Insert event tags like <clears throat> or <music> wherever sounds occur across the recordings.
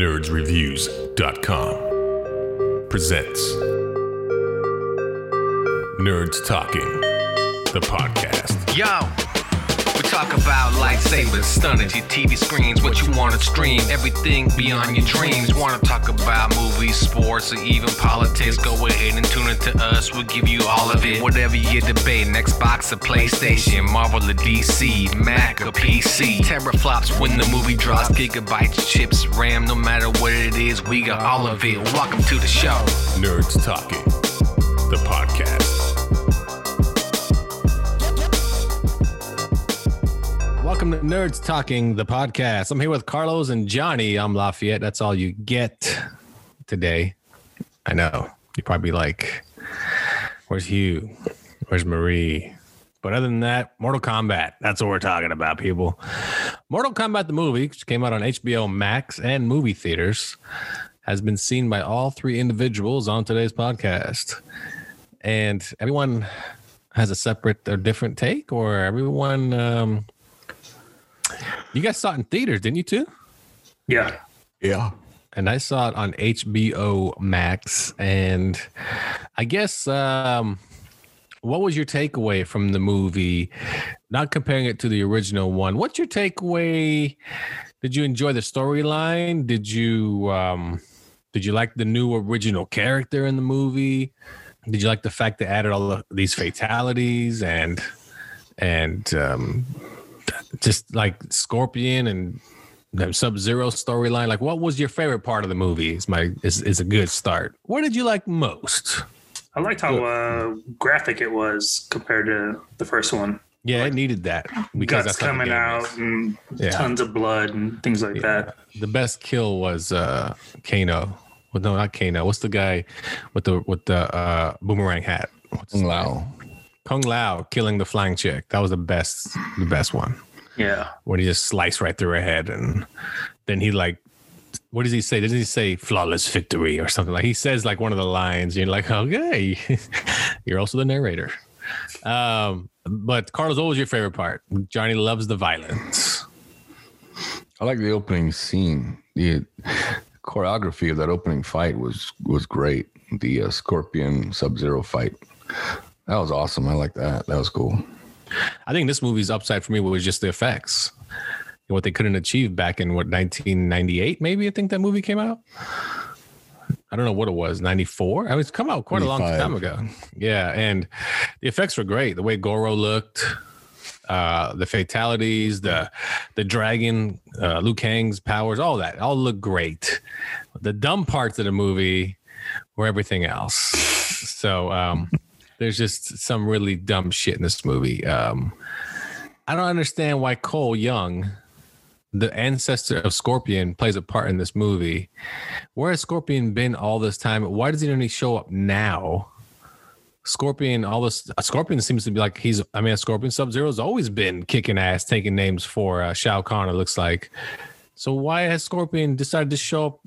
nerdsreviews.com presents Nerds Talking, the podcast. Yo, talk about lightsabers, stunning your TV screens, what you want to stream, everything beyond your dreams. Want to talk about movies, sports, or even politics? Go ahead and tune into us. We'll give you all of it. Whatever you're debating, Xbox or PlayStation, Marvel or DC, Mac or PC. Teraflops when the movie drops, gigabytes, chips, RAM, no matter what it is, we got all of it. Welcome to the show. Nerds Talking, the podcast. Welcome to Nerds Talking, the podcast. I'm here with Carlos and Johnny. I'm Lafayette. That's all you get today. I know. You're probably like, where's Hugh? Where's Marie? But other than that, Mortal Kombat. That's what we're talking about, people. Mortal Kombat, the movie, which came out on HBO Max and movie theaters, has been seen by all three individuals on today's podcast. And everyone has a separate or different take, or everyone. Um, you guys saw it in theaters, didn't you, too? Yeah. Yeah. and I saw it on HBO Max. And I guess, um, what was your takeaway from the movie? Not comparing it to the original one. What's your takeaway? Did you enjoy the storyline? Did you um, did you like the new original character in the movie? Did you like the fact they added all of these fatalities and and um, just like Scorpion and the Sub Zero storyline. Like, what was your favorite part of the movie? Is my is is a good start. What did you like most? I liked how uh, graphic it was compared to the first one. Yeah, it needed that because Guts that's coming out is. and Yeah. tons of blood and things like that. The best kill was uh Kano. Well, no, not Kano. What's the guy with the with the uh, boomerang hat? What's his name? Lao. Kung Lao killing the flying chick. That was the best, the best one. Yeah. when he just sliced right through her head and then he like what does he say doesn't he say flawless victory or something like he says like one of the lines you're like okay <laughs> you're also the narrator um but carlos what was your favorite part johnny loves the violence I like the opening scene. The choreography of that opening fight was was great. The uh, Scorpion Sub Zero fight. That was awesome. I like that. That was cool. I think this movie's upside for me was just the effects what they couldn't achieve back in what 1998 maybe i think that movie came out I don't know what it was, 94. I mean, it's come out quite a long time ago. Yeah. And the effects were great. The way Goro looked, uh, the fatalities, the the dragon, uh, Liu Kang's powers, all that, all looked great. The dumb parts of the movie were everything else. So um, there's just some really dumb shit in this movie. Um, I don't understand why Cole Young, the ancestor of Scorpion, plays a part in this movie. Where has Scorpion been all this time? Why does he only show up now? Scorpion, all this uh, Scorpion seems to be like he's. I mean, Scorpion Sub Zero's always been kicking ass, taking names for uh, Shao Kahn. It looks like. So why has Scorpion decided to show up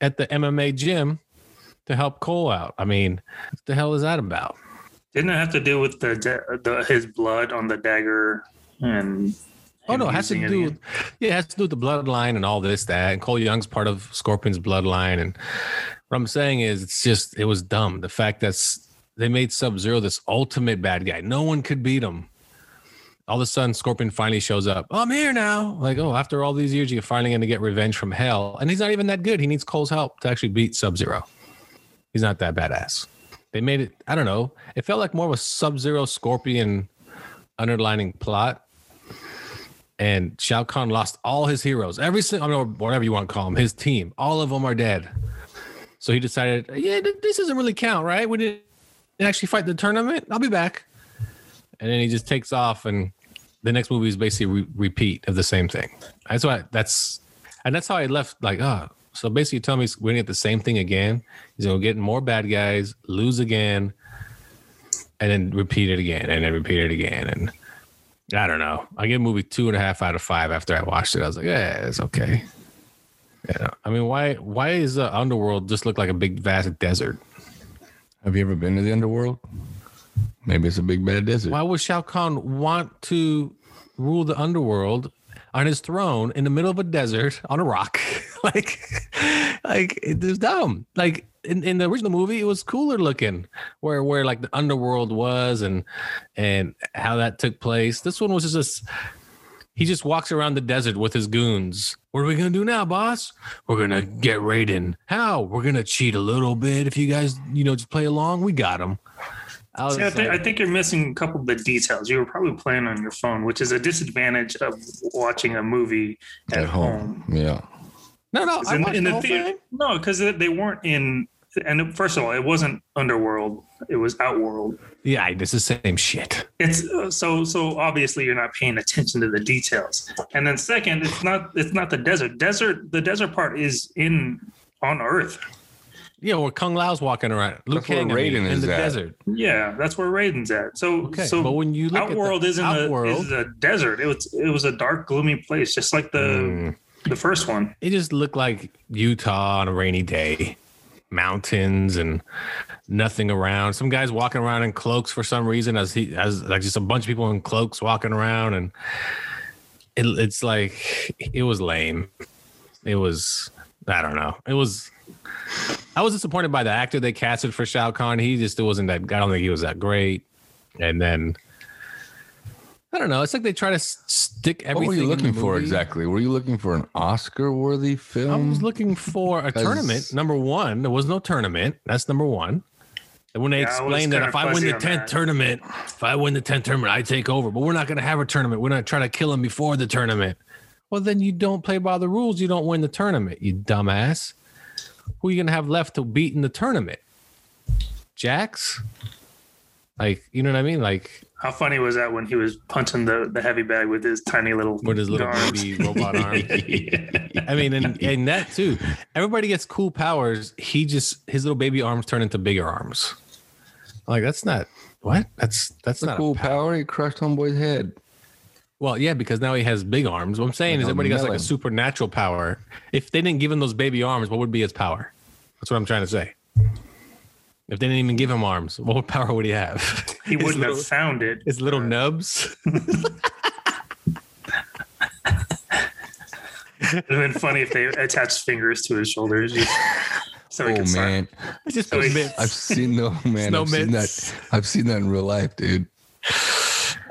at the MMA gym to help Cole out? I mean, what the hell is that about? Didn't it have to do with the, the his blood on the dagger and Oh no, it has to do with yeah, it has to do with the bloodline and all this, that. And Cole Young's part of Scorpion's bloodline. And what I'm saying is it's just it was dumb. The fact that they made Sub Zero this ultimate bad guy. No one could beat him. All of a sudden, Scorpion finally shows up. Oh, I'm here now. Like, oh, after all these years, you're finally gonna get revenge from hell. And he's not even that good. He needs Cole's help to actually beat Sub Zero. He's not that badass. They made it, I don't know. It felt like more of a Sub Zero Scorpion underlining plot and Shao Kahn lost all his heroes. Every single, I mean, whatever you want to call them, his team, all of them are dead. So he decided, yeah, th- this doesn't really count, right? We didn't actually fight the tournament. I'll be back. And then he just takes off, and the next movie is basically re- repeat of the same thing. That's why that's, and that's how I left. Like, oh, so basically, you tell me we're gonna get the same thing again. He's gonna get more bad guys, lose again, and then repeat it again, and then repeat it again, and I don't know. I give a movie two and a half out of five after I watched it. I was like, yeah, it's okay. Yeah. I mean, why why is the underworld just look like a big vast desert? Have you ever been to the underworld? Maybe it's a big bad desert. Why would Shao Kahn want to rule the underworld? on his throne in the middle of a desert on a rock. <laughs> <laughs> like, like it was dumb. Like in, in the original movie, it was cooler looking, where where like the underworld was and and how that took place. This one was just he just walks around the desert with his goons. What are we gonna do now, boss? We're gonna get Raiden. How? We're gonna cheat a little bit. If you guys, you know, just play along, we got him. I See, I, think, I think you're missing a couple of the details. You were probably playing on your phone, which is a disadvantage of watching a movie at, home. Yeah. No, no, I in, watched in the the whole theater, thing. no, because they weren't in. And first of all, it wasn't Underworld; it was Outworld. Yeah, it's the same shit. It's uh, so so obviously you're not paying attention to the details. And then second, it's not it's not the desert. Desert the desert part is in on Earth. Yeah, where Kung Lao's walking around. Luke That's where Kang, I mean, Raiden in is the at. desert. Yeah, that's where Raiden's at. So Okay, so but when you look Outworld at the isn't Outworld, a is a desert. It was it was a dark, gloomy place, just like the Mm. The first one. it just looked like Utah on a rainy day, mountains and nothing around. Some guys walking around in cloaks for some reason, as he as like just a bunch of people in cloaks walking around, and it, it's like it was lame. It was I don't know. It was. I was disappointed by the actor they casted for Shao Kahn. He just wasn't that. I don't think he was that great. And then I don't know. It's like they try to stick everything. What were you looking for exactly? Were you looking for an Oscar-worthy film? I was looking for a <laughs> tournament. Number one, there was no tournament. That's number one. And when they Yeah, explained that if I win the tenth tournament, if I win the tenth tournament, I take over. But we're not going to have a tournament. We're not trying to kill him before the tournament. Well, then you don't play by the rules. You don't win the tournament. You dumbass. Who are you going to have left to beat in the tournament? Jax. Like you know what I mean? Like How funny was that when he was punching the, the heavy bag with his tiny little with his little arms? baby robot <laughs> arm. I mean, and, and that too. Everybody gets cool powers. He just his little baby arms turn into bigger arms. Like that's not what? That's that's That's a not cool a power. power. He crushed homeboy's head. Well, yeah, because now he has big arms. What I'm saying Like is a everybody gets like a supernatural power. If they didn't give him those baby arms, what would be his power? That's what I'm trying to say. If they didn't even give him arms, what <laughs> power would he have? He His wouldn't little, have found it. his little nubs. It would have been funny if they attached fingers to his shoulders. Just, so he Oh could sign. man, It's just So he- I've seen no <laughs> man. Snow I've seen that. I've seen that in real life, dude.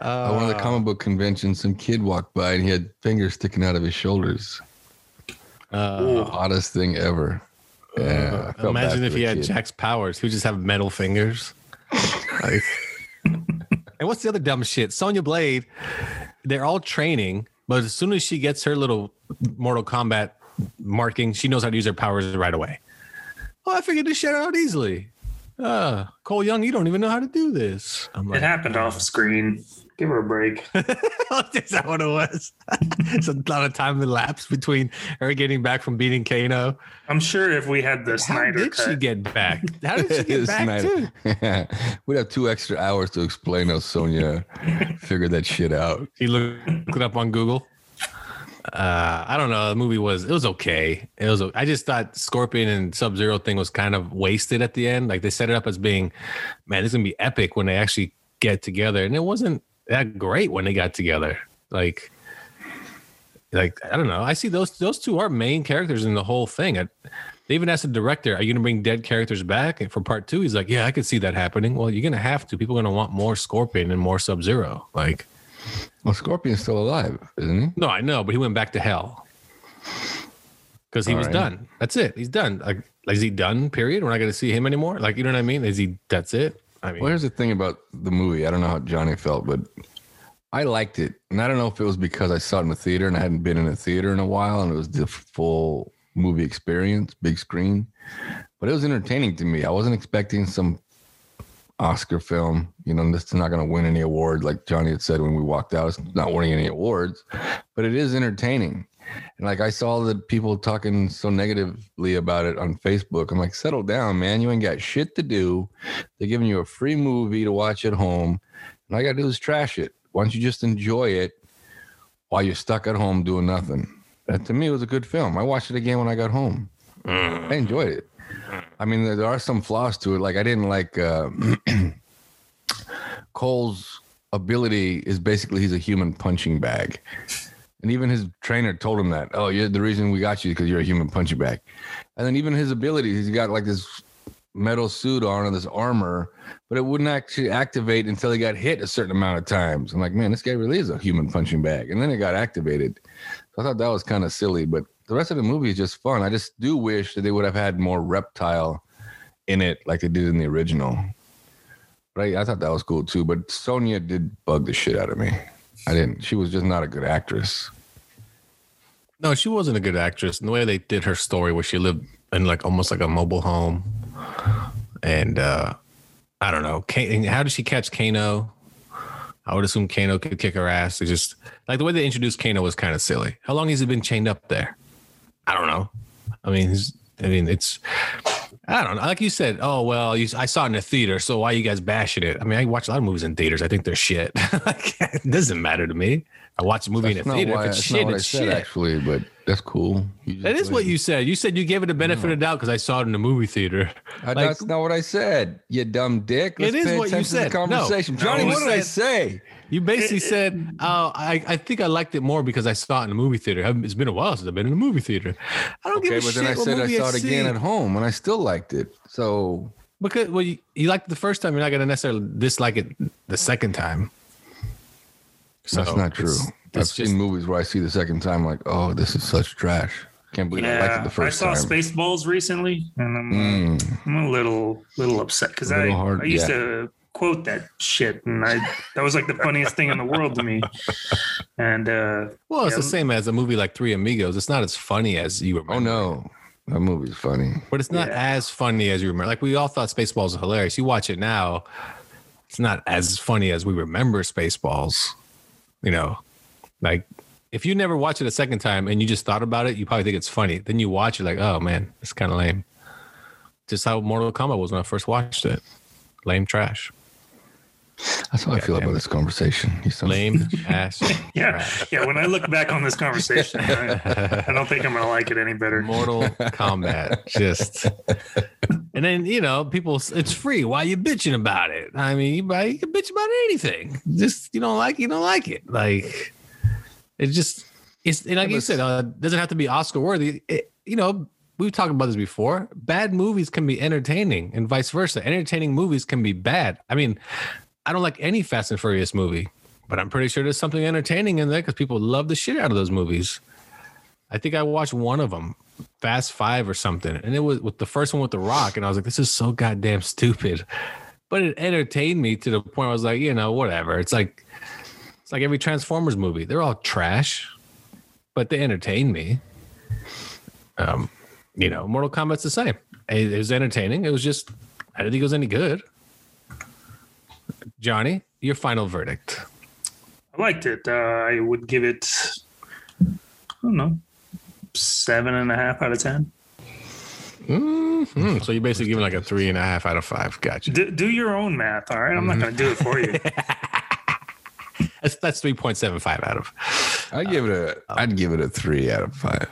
At one of the Uh, comic book conventions, some kid walked by and he had fingers sticking out of his shoulders. uh, Hottest thing ever. Yeah. I Imagine if he had kid. Jax powers. He would just have metal fingers. Like- <laughs> and what's the other dumb shit? Sonya Blade, they're all training, but as soon as she gets her little Mortal Kombat marking, she knows how to use her powers right away. Oh, I figured this shit out easily. Uh, Cole Young, you don't even know how to do this. I'm It happened off screen. Give her a break. <laughs> is that what it was? <laughs> it's a lot of time elapsed between her getting back from beating Kano. I'm sure if we had the Snyder. How Snyder did cut, she get back? How did she <laughs> get back too? We'd have two extra hours to explain how Sonya figured that shit out. You looked it up on Google. Uh, I don't know. The movie was it was okay. It was. I just thought Scorpion and Sub Zero thing was kind of wasted at the end. Like they set it up as being, man, it's gonna be epic when they actually get together, and it wasn't that great when they got together. Like, like I don't know. I see those those two are main characters in the whole thing. I, they even asked the director, "Are you gonna bring dead characters back for part two? He's like, "Yeah, I could see that happening." Well, you're gonna have to. People are gonna want more Scorpion and more Sub Zero. Like. Well, Scorpion's still alive, isn't he? No, I know, but he went back to hell because he All was right. done. That's it. He's done. Like, is he done? Period. We're not going to see him anymore. Like, you know what I mean? Is he? That's it. I mean, Well, here's the thing about the movie. I don't know how Johnny felt, but I liked it. And I don't know if it was because I saw it in the theater and I hadn't been in a theater in a while and it was the full movie experience, big screen. But it was entertaining to me. I wasn't expecting some Oscar film. You know, this is not going to win any award, like Johnny had said when we walked out. It's not winning any awards, but it is entertaining. And like I saw the people talking so negatively about it on Facebook. I'm like, settle down, man. You ain't got shit to do. They're giving you a free movie to watch at home. And all you gotta do is trash it. Why don't you just enjoy it while you're stuck at home doing nothing? That to me it was a good film. I watched it again when I got home. I enjoyed it. I mean, there, there are some flaws to it. Like I didn't like uh, <clears throat> Cole's ability is basically he's a human punching bag. And even his trainer told him that. Oh, you're the reason we got you is because you're a human punching bag. And then even his abilities, he's got like this metal suit on and this armor, but it wouldn't actually activate until he got hit a certain amount of times. I'm like, man, this guy really is a human punching bag. And then it got activated. So I thought that was kind of silly, but the rest of the movie is just fun. I just do wish that they would have had more reptile in it like they did in the original. Right? I thought that was cool too. But Sonya did bug the shit out of me. I didn't. She was just not a good actress. No, she wasn't a good actress. And the way they did her story, where she lived in like almost like a mobile home, and uh I don't know, how did she catch Kano? I would assume Kano could kick her ass. It just like the way they introduced Kano was kind of silly. How long has he been chained up there? I don't know. I mean, he's, I mean, it's I don't know. Like you said, oh well, you, I saw it in the theater, so why are you guys bashing it? I mean, I watch a lot of movies in theaters. I think they're shit. <laughs> like, it doesn't matter to me. I watch a movie That's in a theater. why- If it's shit, not what I it's said shit. actually, but that's cool. That is what you said. You said you gave it a benefit of doubt because I saw it in the movie theater. I- Like- that's not what I said. You dumb dick. It Let's is pay what you said. the No. conversation. No, Johnny, you what did I say? You basically said, "Oh, I, I think I liked it more because I saw it in the movie theater. It's been a while since I've been in the movie theater. I don't Okay, give a but shit then I said I movie saw it again at home and I still liked it. So because well, you, you liked it the first time. You're not going to necessarily dislike it the second time. that's not true. it's- I've just- seen movies where I see the second time like, oh, this is such trash. Can't believe I liked it the first time. I saw time. Spaceballs recently, and I'm, Mm. I'm a little little upset because A I, little hard, I used yeah. to quote that shit, and I that was like the funniest thing in the world to me. And uh, well, it's Yeah. the same as a movie like Three Amigos. It's not as funny as you remember. Oh no, that movie's funny. but it's not Yeah. as funny as you remember. Like we all thought Spaceballs was hilarious. You watch it now, it's not as funny as we remember Spaceballs. You know, like if you never watch it a second time and you just thought about it, you probably think it's funny. Then you watch it like, oh man, it's kind of lame. Just how Mortal Kombat was when I first watched it. Lame trash. That's how I feel about it. this conversation. You sound Lame <laughs> ass. yeah, yeah. When I look back on this conversation, I, I don't think I'm gonna like it any better. Mortal Kombat. Just and then you know, people it's free. Why you bitching about it? I mean, you, you can bitch about anything. Just you don't like you don't like it. Like it just it's and like Yeah, you said, uh, doesn't have to be Oscar worthy. It, you know, we've talked about this before. Bad movies can be entertaining, and vice versa. Entertaining movies can be bad. I mean, I don't like any Fast and Furious movie, but I'm pretty sure there's something entertaining in there because people love the shit out of those movies. I think I watched one of them, Fast Five or something, and it was with the first one with The Rock, and I was like, this is so goddamn stupid. But it entertained me to the point where I was like, you know, whatever. It's like it's like every Transformers movie. They're all trash, but they entertain me. Um, you know, Mortal Kombat's the same. It, it was entertaining. It was just I didn't think it was any good. Johnny, your final verdict. I liked it. Uh, I would give it, I don't know, seven and a half out of ten. Mhm. So you're basically giving like a three and a half out of five. Gotcha. Do, do your own math, all right? I'm not gonna do it for you. <laughs> That's that's three point seven five out of I'd give it a I'd give it a three out of five.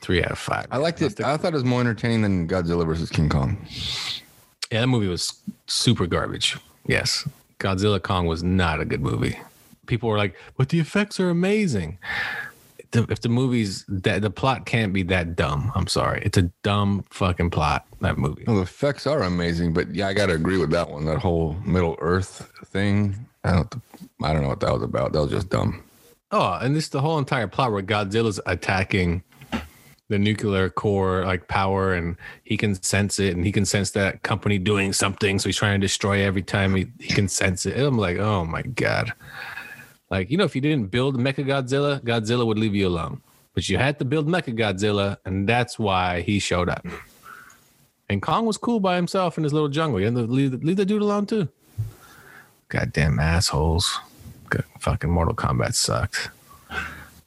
three out of five. I liked it. I thought it was more entertaining than Godzilla versus King Kong. Yeah, that movie was super garbage. Yes. Godzilla Kong was not a good movie. People were like, but the effects are amazing. The- If the movie's that the plot can't be that dumb, I'm sorry. It's a dumb fucking plot, that movie. No, the effects are amazing, but yeah, I got to agree with that one. That whole Middle Earth thing. I don't. I don't know what that was about. That was just dumb. Oh, and this the whole entire plot where Godzilla's attacking the nuclear core like power and he can sense it and he can sense that company doing something so he's trying to destroy every time he, he can sense it. And I'm like, oh my god. Like, you know, if you didn't build Mecha Godzilla, Godzilla would leave you alone. But you had to build Mecha Godzilla, and that's why he showed up. And Kong was cool by himself in his little jungle. You had to leave, leave the dude alone too. Goddamn assholes. Good. Fucking Mortal Kombat sucked.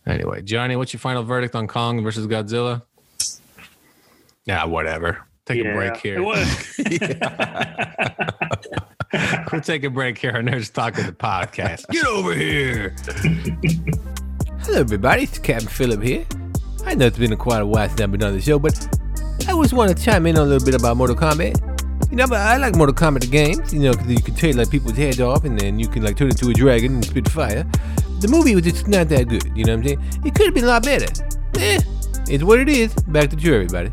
Anyway, Johnny, what's your final verdict on Kong versus Godzilla? Yeah, whatever. Take a break here. was. <laughs> We'll take a break here on Nerds Talking the podcast. Get over here. Hello, everybody. It's Captain Phillip here. I know it's been quite a while since I've been on the show, but I always want to chime in on a little bit about Mortal Kombat. You know, but I like Mortal Kombat the games, you know, because you can take like people's heads off and then you can like turn into a dragon and spit fire. The movie was just not that good. You know what I'm saying? It could have been a lot better. Eh, it's what it is. Back to you, everybody.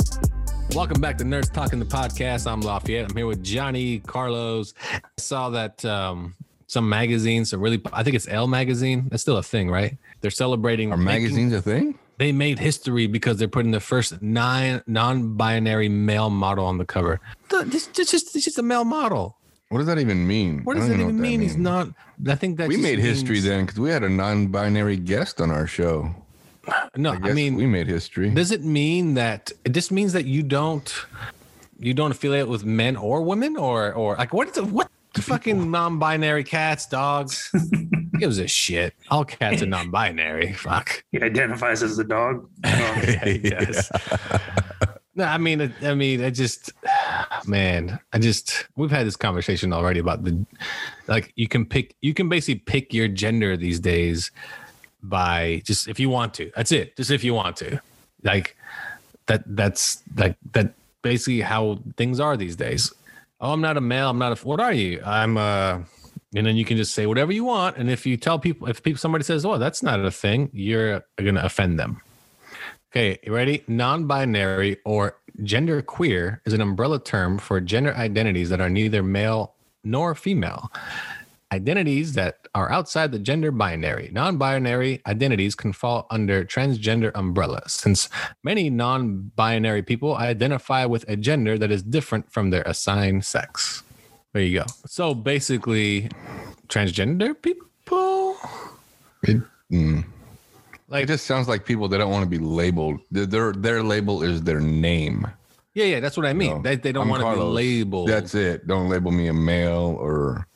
Welcome back to Nerds Talking the podcast. I'm Lafayette. I'm here with Johnny Carlos. I saw that um, some magazines are really. I think it's Elle magazine. That's still a thing, right? They're celebrating. Are making- magazines a thing? they made history because they're putting the first nine non-binary male model on the cover. Th- This just, just, it's just a male model. What does that even mean? What does don't that know even what mean? He's not. I think that We just made history means- then because we had a non-binary guest on our show. No, I, I, mean, we made history. does it mean that it just means that you don't you don't affiliate with men or women or or like what the what the fucking non-binary cats, dogs? Who gives a shit. All cats are non-binary. Fuck. He identifies as a dog. <laughs> Oh. yeah, he does. <laughs> No, I mean, it- I mean, I just, <sighs> man, I just, we've had this conversation already about the, like, you can pick, you can basically pick your gender these days by just if you want to. That's it. Just if you want to, like, that, that's like that. Basically, how things are these days. Oh, I'm not a male. I'm not a. What are you? I'm a. And then you can just say whatever you want. And if you tell people, if people somebody says, "Oh, that's not a thing," you're gonna offend them. Okay, you ready? Non binary or gender queer is an umbrella term for gender identities that are neither male nor female. Identities that are outside the gender binary. Non binary identities can fall under transgender umbrella since many non binary people identify with a gender that is different from their assigned sex. There you go. So basically, transgender people? It, mm. Like, it just sounds like people that don't want to be labeled. Their their, their label is their name. yeah, yeah, that's what I mean. No, they, they don't I'm want to be labeled. That's it. Don't label me a male or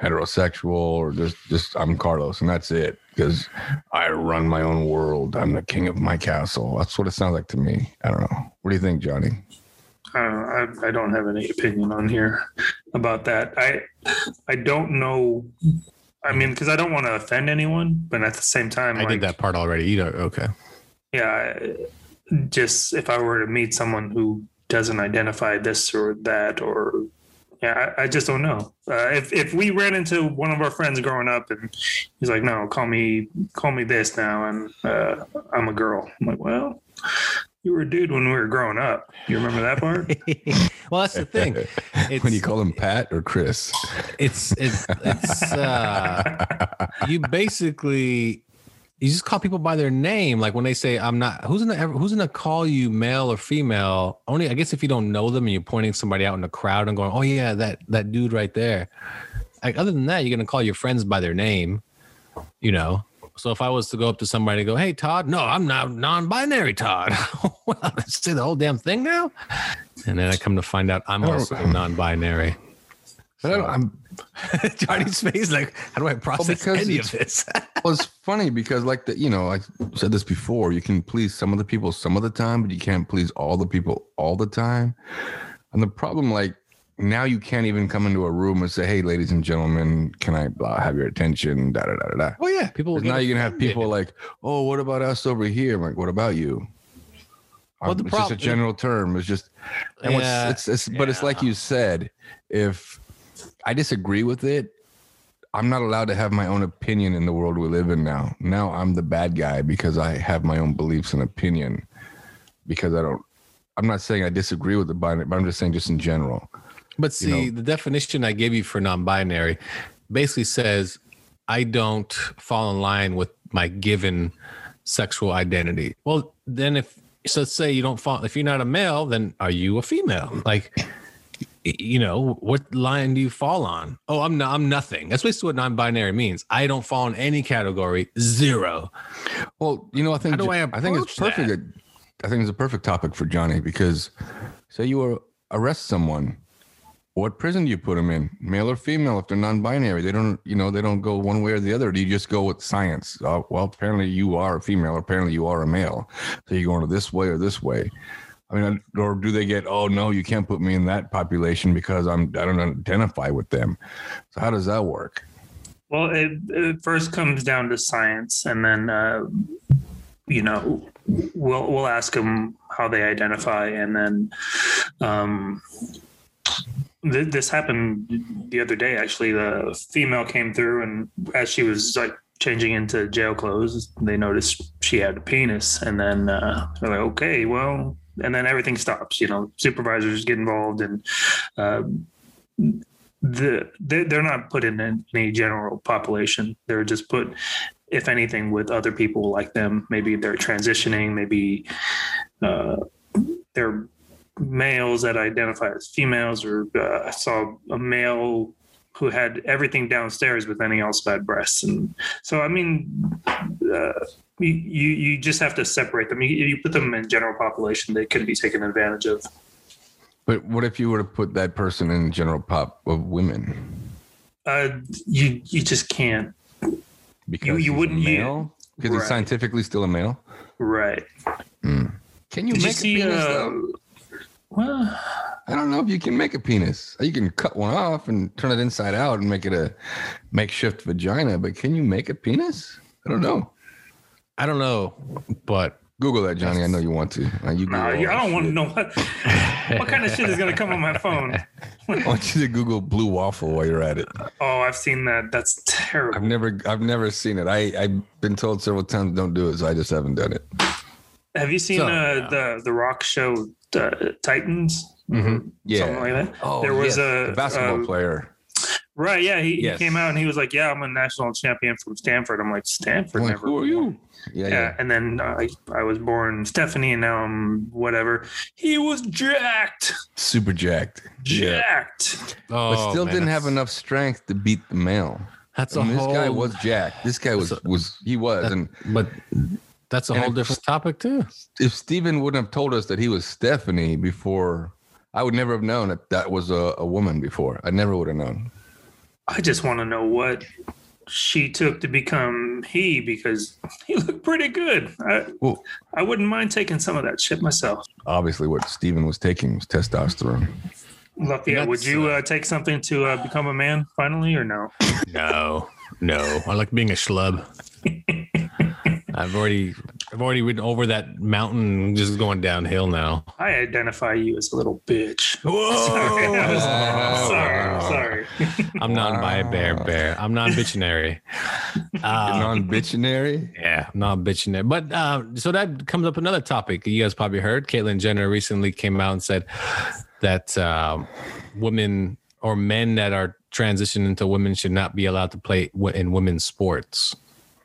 heterosexual or just just I'm Carlos and that's it because I run my own world. I'm the king of my castle. That's what it sounds like to me. I don't know. What do you think, Johnny? Uh, I, I don't have any opinion on here about that. I I don't know. I mean, because I don't want to offend anyone, but at the same time, I like, did that part already. You know, okay. Yeah, just if I were to meet someone who doesn't identify this or that, or yeah, I, I just don't know. Uh, if if we ran into one of our friends growing up and he's like, "No, call me call me this now," and uh, I'm a girl. I'm like, well. You were a dude when we were growing up. You remember that part? <laughs> well, that's the thing. It's, <laughs> when you call him Pat or Chris? it's it's it's uh, <laughs> you basically you just call people by their name. Like when they say I'm not, who's gonna ever, who's gonna call you male or female? Only I guess if you don't know them and you're pointing somebody out in the crowd and going, oh yeah, that that dude right there. Like other than that, you're gonna call your friends by their name. You know. So if I was to go up to somebody and go, "Hey Todd," no, I'm not non-binary Todd. <laughs> well, let's say the whole damn thing now. And then I come to find out I'm also oh. non-binary. I don't, I'm, <laughs> Johnny's face, like, how do I process because any of this? <laughs> well, it's funny because, like the, you know, I said this before. You can please some of the people some of the time, but you can't please all the people all the time. And the problem, like now, you can't even come into a room and say, "Hey, ladies and gentlemen, can I blah, have your attention?" Da da da da da. oh yeah, people. now you're gonna have people like, "Oh, what about us over here?" I'm like, "What about you?" Well, Um, the it's just a general term. It's just, and Yeah, it's, it's, but it's like you said, if I disagree with it, I'm not allowed to have my own opinion in the world we live in now. Now I'm the bad guy because I have my own beliefs and opinion. Because I don't, I'm not saying I disagree with the binary, but I'm just saying just in general. But see, know. the definition I gave you for non-binary basically says I don't fall in line with my given sexual identity. Well, then if so, let's say you don't fall. If you're not a male, then are you a female? Like, you know, what line do you fall on? Oh, I'm not. I'm nothing. That's basically what non-binary means. I don't fall in any category. Zero. Well, you know, I think I I think it's perfect. that? I think it's a perfect topic for Johnny because say you arrest someone, what prison do you put them in, male or female? If they're non-binary, they don't, you know, they don't go one way or the other. Do you just go with science? Uh, well, apparently you are a female. Apparently you are a male. So you're going this way or this way. I mean, or do they get? Oh no, you can't put me in that population because I'm I don't identify with them. So how does that work? Well, it, it first comes down to science, and then uh, you know we'll we'll ask them how they identify, and then um, th- this happened the other day. Actually, the female came through, and as she was like changing into jail clothes, they noticed she had a penis, and then uh, they're like, okay, well, and then everything stops. You know, supervisors get involved, and uh, the they- they're not put in any general population. They're just put, if anything, with other people like them. Maybe they're transitioning. Maybe uh, they're males that identify as females, or uh, I saw a male who had everything downstairs, but then he also had breasts. And so, I mean, uh, you, you just have to separate them. You, you put them in general population, they could be taken advantage of. But what if you were to put that person in general pop of women? Uh, you you just can't. Because You- you he's wouldn't- male? Because he's scientifically still a male? Right. Can you Did you see? a penis Uh? Well, I don't know if you can make a penis. You can cut one off and turn it inside out and make it a makeshift vagina, but can you make a penis? I don't know. I don't know, but Google that, Johnny. I know you want to. Uh, you nah, Google I don't want to know what what kind of shit is gonna come on my phone. <laughs> I want you to Google blue waffle while you're at it. Oh, I've seen that. That's terrible. I've never, I've never seen it. I, I've been told several times don't do it, so I just haven't done it. Have you seen So, uh, the the Rock show uh, Titans? Mhm. Yeah. Something like that. Oh, there was yes, a the basketball uh, player. Right. Yeah. He, Yes. he came out and he was like, "Yeah, I'm a national champion from Stanford." I'm like, "Stanford I'm like, never." who are you? Yeah, Yeah. yeah. And then uh, I, I was born Stephanie, and now I'm whatever. He was jacked, Super jacked. Yeah. jacked. oh, But still man, didn't have enough strength to beat the male. That's I a mean, this whole. guy was jacked. This guy was That's was he was, that- and but that's a And whole if- different topic too. if Stephen wouldn't have told us that he was Stephanie before, I would never have known that that was a, a woman before. I never would have known. I just want to know what she took to become he because he looked pretty good. I, Well, I wouldn't mind taking some of that shit myself. obviously, what Steven was taking was testosterone. Lafayette, would you uh, uh, take something to uh, become a man finally, or no? No, no. I like being a schlub. <laughs> I've already, I've already ridden over that mountain, just going downhill now. I identify you as a little bitch. Whoa! Sorry, I was- <laughs> sorry, sorry. <laughs> I'm non bi bear bear. I'm non bitchinary. Uh, <laughs> Non-bitchinary. yeah, non bitchinary. But uh, so that comes up another topic. You guys probably heard. Caitlyn Jenner recently came out and said that um, women or men that are transitioning into women should not be allowed to play in women's sports.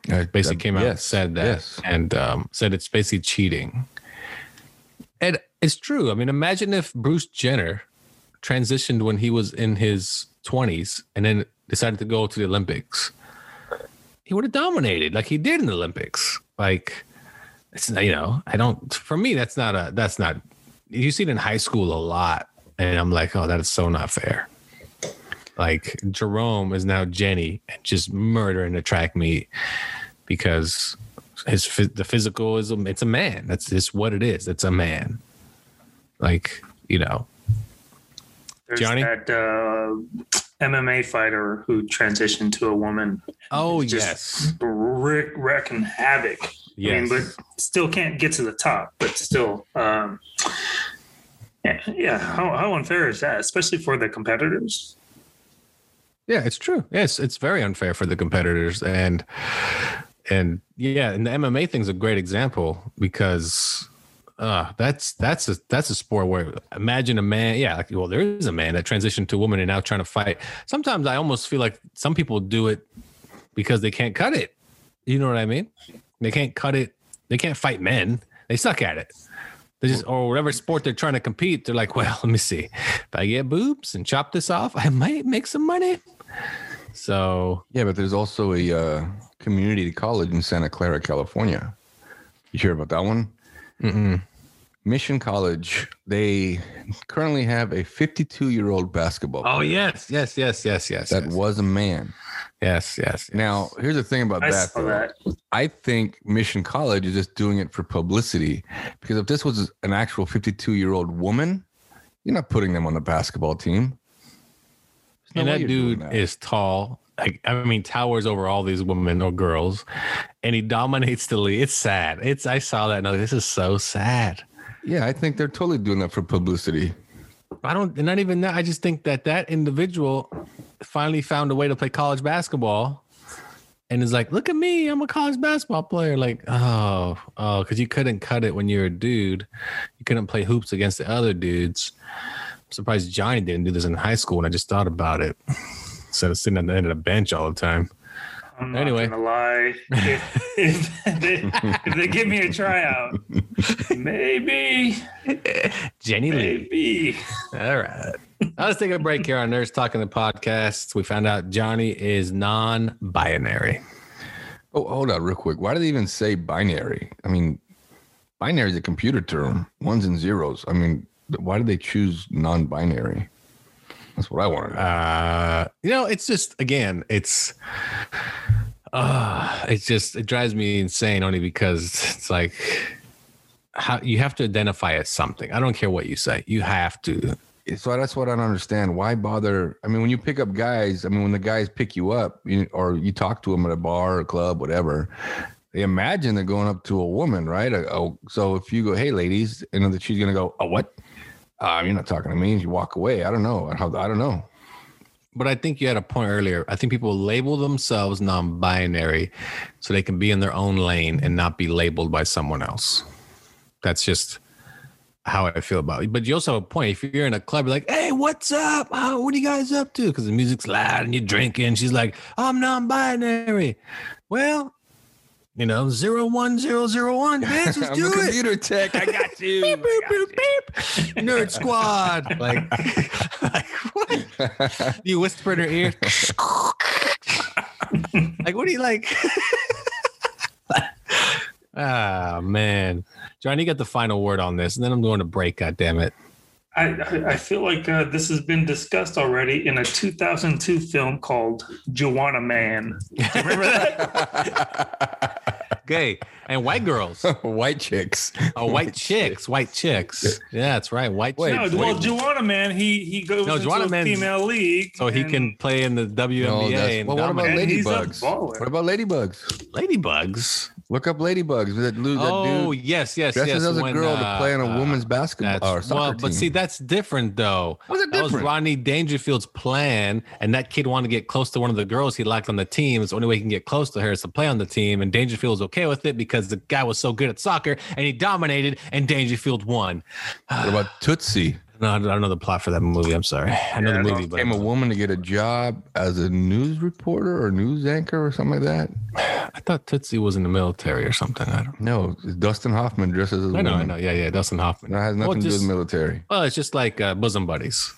Basically came out and said that Yes. and um, said it's basically cheating. And it's true. I mean, imagine if Bruce Jenner transitioned when he was in his 20s and then decided to go to the Olympics. He would have dominated like he did in the Olympics. Like, it's not, you know, I don't, for me, that's not a, that's not, you see it in high school a lot. And I'm like, oh, that is so not fair. Like Jerome is now Jenny and just murdering the track meet because his the physical is a, it's a man. That's just what it is. It's a man. Like you know, There's Johnny? that uh, MMA fighter who transitioned to a woman. Oh yes, wreck, wrecking havoc. I mean, but still can't get to the top. But still, um, yeah, yeah. How, how unfair is that, especially for the competitors? Yeah, it's true. Yes, it's very unfair for the competitors and and yeah, and the MMA thing's a great example because uh that's that's a that's a sport where imagine a man, yeah, like well, there is a man that transitioned to a woman and now trying to fight. Sometimes I almost feel like some people do it because they can't cut it. You know what I mean? They can't cut it. They can't fight men. They suck at it. They just or whatever sport they're trying to compete, they're like, well, <laughs> let me see. If I get boobs and chop this off, I might make some money. So Yeah, but there's also a uh, community college in Santa Clara, California. You hear about that one? mm-mm. Mission College. They currently have a 52 year old basketball. oh yes, yes, yes, yes, yes, that yes. was a man. Yes, yes, yes. Now, here's the thing about I that. saw that. I think Mission College is just doing it for publicity because if this was an actual 52 year old woman, you're not putting them on the basketball team. No and that dude that. is tall. Like, I mean, towers over all these women or girls, and he dominates the league. It's sad. It's I saw that and I was like, this is so sad. Yeah, I think they're totally doing that for publicity. I don't, not even that. I just think that that individual finally found a way to play college basketball, and is like, "Look at me, I'm a college basketball player." Like, oh, oh, because you couldn't cut it when you're a dude. You couldn't play hoops against the other dudes. I'm surprised Johnny didn't do this in high school. And I just thought about it <laughs> instead of sitting at the end of the bench all the time. I'm not Anyway. gonna lie. If, <laughs> if, they, if they give me a tryout, maybe, Jenny Lee. maybe. All right. Now let's take a break here on Nerds Talking the Podcast. We found out Johnny is non-binary. Oh, hold on, real quick. Why do they even say binary? I mean, binary is a computer term, ones and zeros. I mean, why did they choose non-binary? That's what I wanted. Uh, you know, it's just again, it's uh it's just it drives me insane only because it's like how you have to identify as something. I don't care what you say. You have to. so that's what I don't understand. Why bother? I mean, when you pick up guys, I mean, when the guys pick you up, you, or you talk to them at a bar or club, whatever, they imagine they're going up to a woman, right? Oh, so if you go, "Hey, ladies," you know that she's gonna go, "Oh, what? Uh, you're not talking to me." You walk away. I don't know. I don't know. But I think you had a point earlier. I think people label themselves non-binary so they can be in their own lane and not be labeled by someone else. That's just how I feel about it. But you also have a point. If you're in a club, you're like, hey, what's up? Oh, what are you guys up to? Because the music's loud and you're drinking. She's like, I'm non-binary. Well, you know, zero one zero zero one, bitch, let's <laughs> I'm do it. computer tech. I got you. Beep, beep, beep, beep. Nerd squad. Like, <laughs> like what? You whisper in her ear. <laughs> like, what do you like? ah, man. Johnny, you got the final word on this, and then I'm going to break. God damn it. I, I I feel like uh, this has been discussed already in a 2002 film called Juwanna Mann. Do <laughs> remember that? Okay. And white girls. <laughs> White chicks. Oh, white chicks. White chicks. Yeah, that's right. White Wait, chicks. no, well, Juwanna Mann, he he goes No, into Juwanna a Man's- female league, so he can play in the WNBA No, and well, what about he's a ladybugs? baller. What about ladybugs? ladybugs? Look up ladybugs. That, dude- that Oh, dude yes, yes, dresses yes. as a when, girl to uh, play on a uh, woman's basketball or soccer well, but team. see, that's different though. How's it different? That was? Rodney Dangerfield's plan, and that kid wanted to get close to one of the girls he liked on the team. It's the only way he can get close to her is to play on the team. And Dangerfield was okay with it because the guy was so good at soccer and he dominated, and Dangerfield won. what about <sighs> Tootsie? No, I don't know the plot for that movie. I'm sorry. I know Yeah, the movie, but Became a woman to get a job as a news reporter or news anchor or something like that. I thought Tootsie was in the military or something. I don't. No, Dustin Hoffman dresses as a I know, I woman. know. Yeah, yeah. Dustin Hoffman. That has Well, nothing to do with military. Well, it's just like uh, bosom buddies.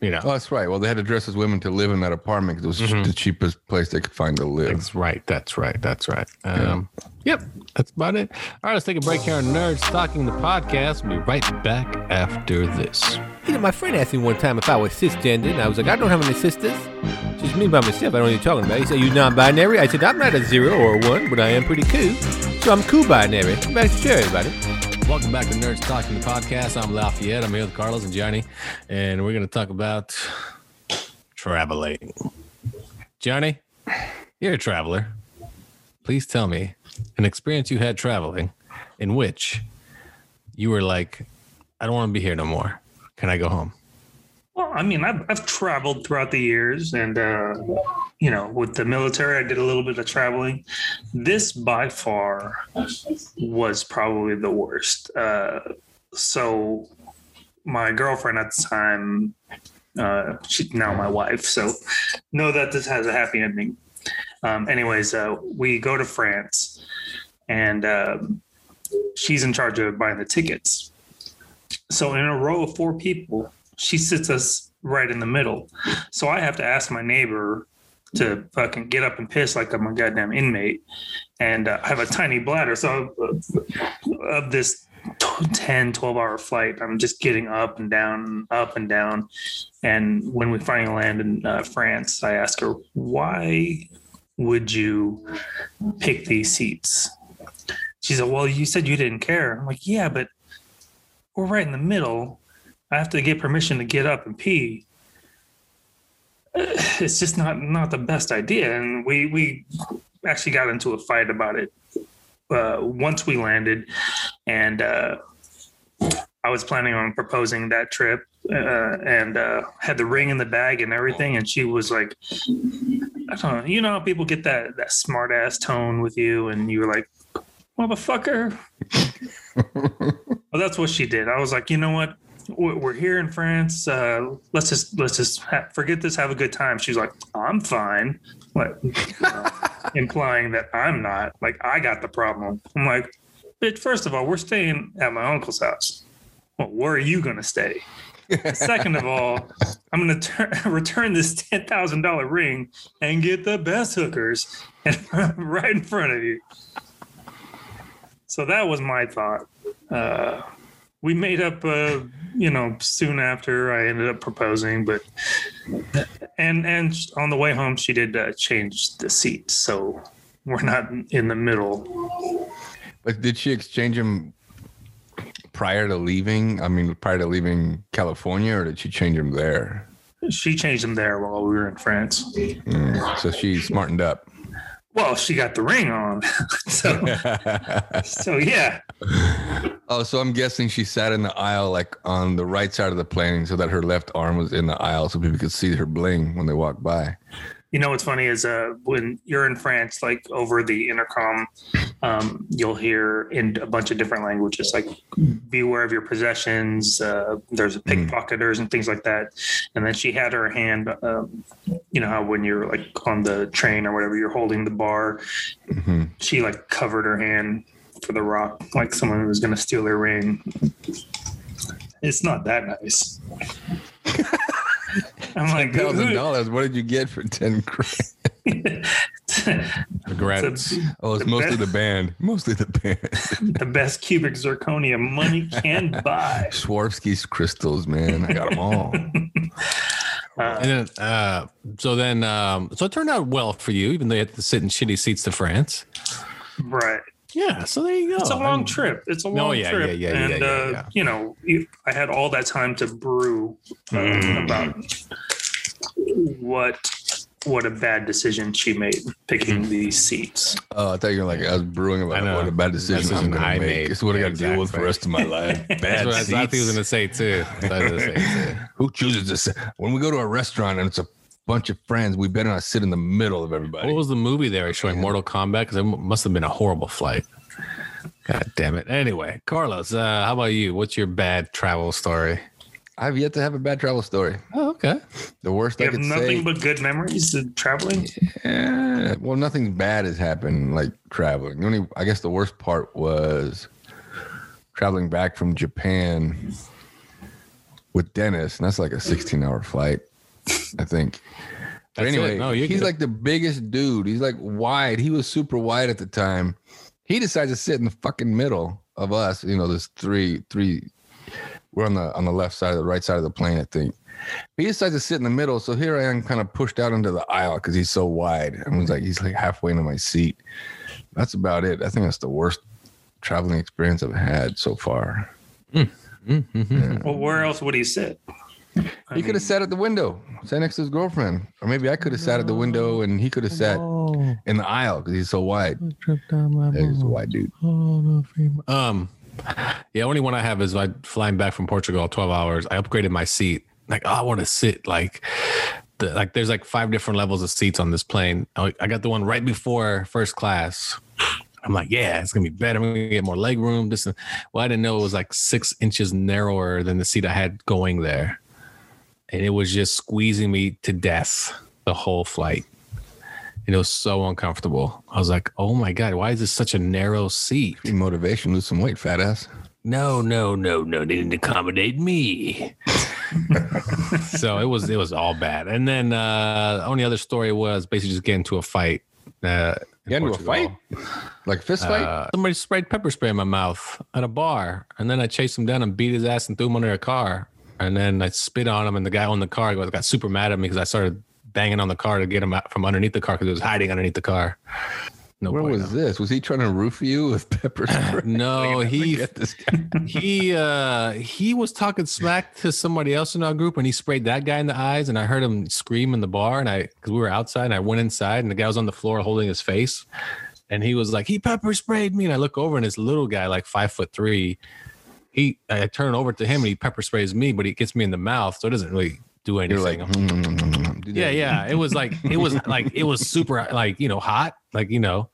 You know. Oh, that's right. Well, they had to dress as women to live in that apartment because it was Mhm. the cheapest place they could find to live. That's right. That's right. That's right. Um, Yep. That's about it. All right. Let's take a break here on Nerd Talking the Podcast. We'll be right back after this. You know, my friend asked me one time if I was cisgender, and I was like, I don't have any sisters. Just me by myself. I don't know what you're talking about. He said, You non binary? I said, I'm not a zero or a one, but I am pretty cool. So I'm cool binary. Come back to show everybody. Welcome back to Nerds Talking the Podcast. I'm Lafayette. I'm here with Carlos and Johnny, and we're going to talk about traveling. Johnny, you're a traveler. Please tell me an experience you had traveling in which you were like, I don't want to be here no more. Can I go home? Well, I mean, I've, I've traveled throughout the years, and uh, you know, with the military, I did a little bit of traveling. This by far was probably the worst. Uh, so, my girlfriend at the time, uh, she's now my wife, so know that this has a happy ending. Um, anyways, uh, we go to France, and um, she's in charge of buying the tickets. So, in a row of four people, she sits us right in the middle. So I have to ask my neighbor to fucking get up and piss like I'm a goddamn inmate. And uh, I have a tiny bladder. So uh, of this 10, 12 hour flight, I'm just getting up and down, up and down. And when we finally land in uh, France, I ask her, why would you pick these seats? She said, well, you said you didn't care. I'm like, yeah, but we're right in the middle. I have to get permission to get up and pee. <sighs> It's just not not the best idea, and we we actually got into a fight about it uh, once we landed, and uh, I I was planning on proposing that trip uh, and uh, had the ring in the bag and everything. And she was like, I don't know, you know, how people get that that smart ass tone with you, and you were like, motherfucker. <laughs> well, that's what she did. I was like, you know what? We're here in France. Uh, let's just let's just ha- forget this. Have a good time. She's like, I'm fine. Like, <laughs> implying that I'm not. Like, I got the problem. I'm like, bitch. First of all, we're staying at my uncle's house. Well, where are you gonna stay? <laughs> Second of all, I'm gonna tur- <laughs> return this ten thousand dollar ring and get the best hookers and right in front of you. So that was my thought. Uh, we made up, uh, you know, soon after I ended up proposing, but and and on the way home she did uh, change the seat so we're not in the middle. But did she exchange them prior to leaving? I mean, prior to leaving California, or did she change them there? She changed them there while we were in France. Mm, so she smartened up. Well, she got the ring on, <laughs> so <laughs> so yeah. Oh, so I'm guessing she sat in the aisle, like on the right side of the plane, so that her left arm was in the aisle, so people could see her bling when they walked by. You know what's funny is uh, when you're in France, like over the intercom, um, you'll hear in a bunch of different languages, like beware of your possessions. Uh, there's pickpocketers and things like that. And then she had her hand, um, you know how when you're like on the train or whatever, you're holding the bar. hmm She like covered her hand for the rock, like someone was going to steal her ring. It's not that nice. I'm <laughs> like, thousand dollars. What did you get for ten grand? Regrets. <laughs> Oh, it's The mostly best- the band. Mostly the band. <laughs> the best cubic zirconia money can buy. Swarovski's crystals, man. I got them all. And then, uh, so then, um, so it turned out well for you, even though you had to sit in shitty seats to France. Right. Yeah. So there you go. It's a long And- trip. It's a long yeah, trip. yeah, yeah, yeah, and, yeah, uh, yeah. you know, I had all that time to brew uh, Mm. about what what a bad decision she made picking Mm. these seats. Oh, I thought you were like I was brewing about what a bad decision Decision I'm gonna I make. made. It's what I got to deal with for the rest of my life. <laughs> Bad That's what I thought he was seats. going to say too. I thought he was gonna say too. Who chooses to sit? When we go to a restaurant and it's a bunch of friends, we better not sit in the middle of everybody. What was the movie they were showing? Mortal Kombat? Because it must have been a horrible flight. God damn it. Anyway, Carlos, uh, how about you? What's your bad travel story? I've yet to have a bad travel story. Oh, okay. The worst You I have could nothing say. but good memories of traveling. Eh, well, nothing bad has happened like traveling. The only, I guess, the worst part was traveling back from Japan with Dennis, and that's like a 16-hour flight, I think. But That's it. anyway, No, he's good. like the biggest dude. He's like wide. He was super wide at the time. He decides to sit in the fucking middle of us. You know, there's three, three. We're on the on the left side, of the right side of the plane, I think. He decides to sit in the middle. So here I am, kind of pushed out into the aisle because he's so wide. I was like, he's like halfway into my seat. That's about it. I think that's the worst traveling experience I've had so far. Mm-hmm. Well, where else would he sit? I He could have sat at the window, sat next to his girlfriend, or maybe I could have sat at the window and he could have sat in the aisle because he's so wide. Yeah, He's a wide dude. Um, yeah, only one I have is like flying back from Portugal, twelve hours. I upgraded my seat. Like, oh, I want to sit like, the, like there's like five different levels of seats on this plane. I, I got the one right before first class. I'm like, yeah, it's gonna be better. I'm gonna get more leg room. This, and, well, I didn't know it was like six inches narrower than the seat I had going there, and it was just squeezing me to death the whole flight. And it was so uncomfortable. I was like, oh my god, why is this such a narrow seat? Need motivation, lose some weight, fat ass. no, no, no, no, they didn't accommodate me. <laughs> so it was it was all bad. And then uh only other story was basically just getting into a fight. Uh in You got into a fight? Like fist fight? Uh, somebody sprayed pepper spray in my mouth at a bar, and then I chased him down and beat his ass and threw him under a car. And then I spit on him, and the guy on the car got, got super mad at me because I started banging on the car to get him out from underneath the car because it was hiding underneath the car. No Where was this? Was he trying to roof you with <laughs> pepper <laughs> spray? No, <laughs> he he uh he was talking smack to somebody else in our group and he sprayed that guy in the eyes and i heard him scream in the bar and i because we were outside and i went inside and the guy was on the floor holding his face and he was like he pepper sprayed me and i look over and this little guy like five foot three he I turn over to him and he pepper sprays me, but he gets me in the mouth, so it doesn't really do anything. like, "Mm, mm, mm, mm, mm." Do yeah, yeah. It was like it was like it was super like you know hot, like you know.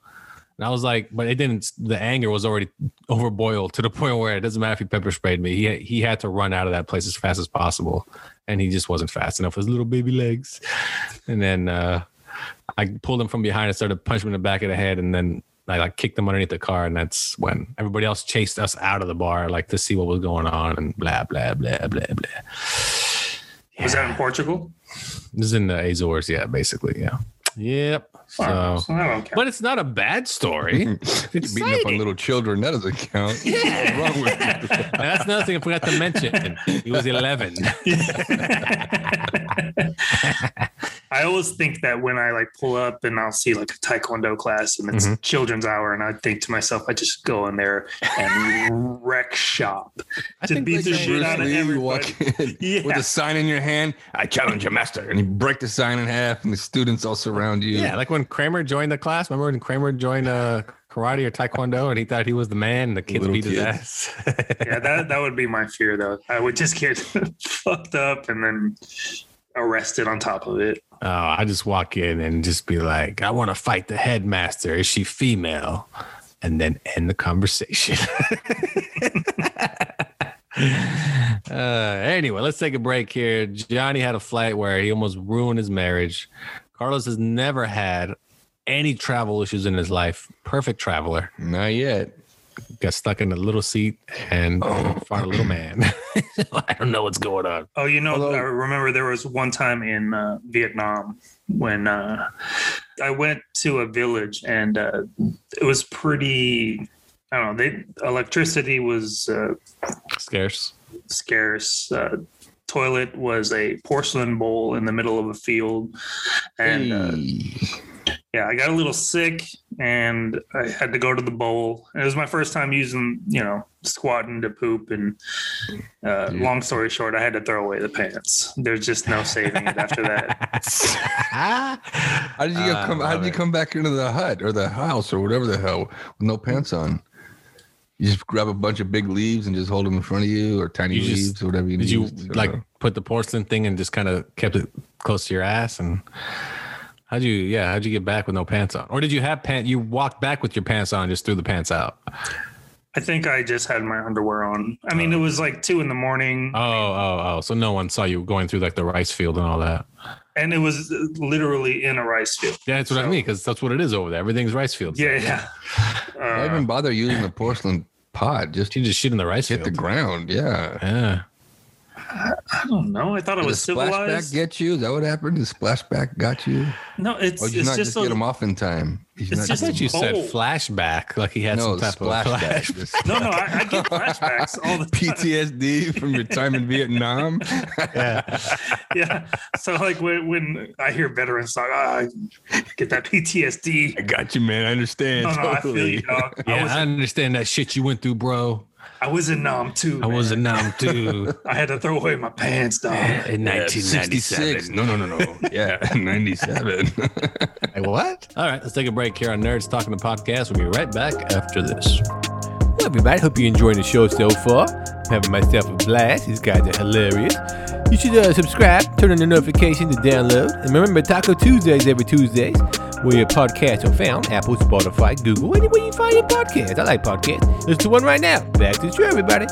And I was like, but it didn't. The anger was already overboiled to the <laughs> point where it doesn't matter if he pepper sprayed me. He he had to run out of that place as fast as possible, and he just wasn't fast enough with his little baby legs. And then uh, I pulled him from behind and started punching him in the back of the head, and then I like kicked them underneath the car, and that's when everybody else chased us out of the bar, like to see what was going on, and blah blah blah blah blah. Was that in Portugal? This is in the Azores, yeah, basically, yeah. Yep. So, so that don't count. but it's not a bad story. <laughs> You're beating up on little children. That doesn't count. <laughs> Yeah. Wrong with you? <laughs> That's another thing I forgot to mention. He was 11. I always think that when I like pull up and I'll see like a taekwondo class and it's Mhm. children's hour, and I think to myself, I just go in there and wreck shop. I Just think beat like the shit out of Lee, walk everybody. in with a sign in your hand. I challenge your master, and you break the sign in half, and the students all surround you. Yeah, like when Kramer joined the class. Remember when Kramer joined uh, karate or taekwondo and he thought he was the man and the kids Little beat his ass? <laughs> yeah, that that would be my fear though. I would just get <laughs> fucked up and then arrested on top of it. Oh, I just walk in and just be like, I want to fight the headmaster. Is she female? And then end the conversation. <laughs> uh, anyway, let's take a break here. Johnny had a flight where he almost ruined his marriage. Carlos has never had any travel issues in his life. Perfect traveler. Not yet. Got stuck in a little seat and found a little man. <laughs> I don't know what's going on. Oh, you know, Although- I remember there was one time in uh, Vietnam when uh, I went to a village and uh, it was pretty. I don't know. They electricity was uh, Scarce. scarce. Toilet was a porcelain bowl in the middle of a field, and uh, yeah, I got a little sick and I had to go to the bowl. And it was my first time using, you know, squatting to poop. And uh, Dude. long story short, I had to throw away the pants. There's just no saving it after that. <laughs> How did you Uh, come? How did you come back into the hut or the house or whatever the hell with no pants on? You just grab a bunch of big leaves and just hold them in front of you, or tiny You just- leaves, or whatever you Did you use. I don't like know. put the porcelain thing and just kind of kept it close to your ass? And how'd you, yeah, how'd you get back with no pants on? Or did you have pants? You walked back with your pants on, just threw the pants out. I think I just had my underwear on. I mean, it was like two in the morning Oh, oh, oh. So no one saw you going through like the rice field and all that. And it was literally in a rice field. Yeah, that's what I mean because that's what it is over there. Everything's rice fields. Yeah, yeah. Why Uh, even bother using the porcelain pot? Just You just shit in the rice hit the ground. Yeah. yeah. I don't know. I thought it Did was the splashback civilized. get you? Is that what happened? The splashback got you? no, it's Or did you it's not just just a, get him off in time? Did you it's not I just get thought you off? said flashback, like he had no some type of splashback. flash. Just <laughs> no, no. I, I get flashbacks all the <laughs> time. PTSD from your time in Vietnam. <laughs> yeah. yeah. So like when, when I hear veterans talk, ah, I get that PTSD. I got you, man. I understand. No, no, I feel you, dog. I, Yeah, was, I understand that shit you went through, bro. I was in Nam too. I was a man. numb too. <laughs> I had to throw away my pants, dog. in Yeah, 66. No, no, no, no. Yeah, <laughs> 97. Like, what? All right, let's take a break here on Nerds Talking the Podcast. We'll be right back after this. Well, everybody, hope you're enjoying the show so far. I'm having myself a blast. These guys are hilarious. You should uh, subscribe, turn on the notification to download, and remember Taco Tuesdays every Tuesdays, where your podcasts are found: Apple, Spotify, Google, anywhere you find your podcast. I like podcasts. Listen to one right now. Back to the show, everybody.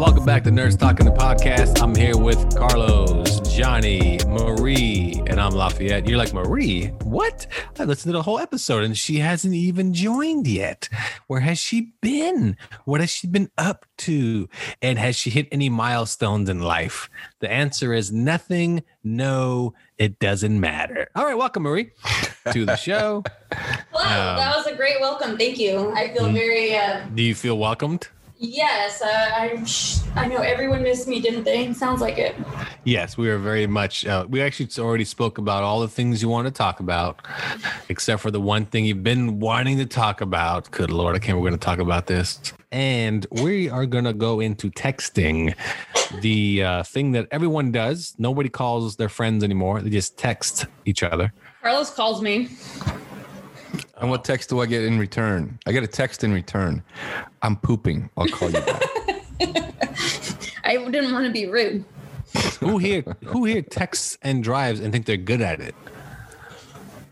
Welcome back to Nerds Talking the Podcast. I'm here with Carlos, Johnny, Marie, and I'm Lafayette. You're like, Marie, what? I listened to the whole episode and she hasn't even joined yet. Where has she been? What has she been up to? And has she hit any milestones in life? The answer is nothing. No, it doesn't matter. All right, welcome, Marie, to the <laughs> show. Hello, Um, that was a great welcome. Thank you. I feel very uh, Do you feel welcomed? Yes. Uh, I'm. I know everyone missed me, didn't they? Sounds like it. Yes, we are very much. Uh, we actually already spoke about all the things you want to talk about, except for the one thing you've been wanting to talk about. Good Lord, I can't. We're going to talk about this, and we are going to go into texting, the uh, thing that everyone does. Nobody calls their friends anymore; they just text each other. Carlos calls me. And what text do I get in return? I get a text in return. I'm pooping. I'll call you back. <laughs> I didn't want to be rude. who here who here texts and drives and think they're good at it?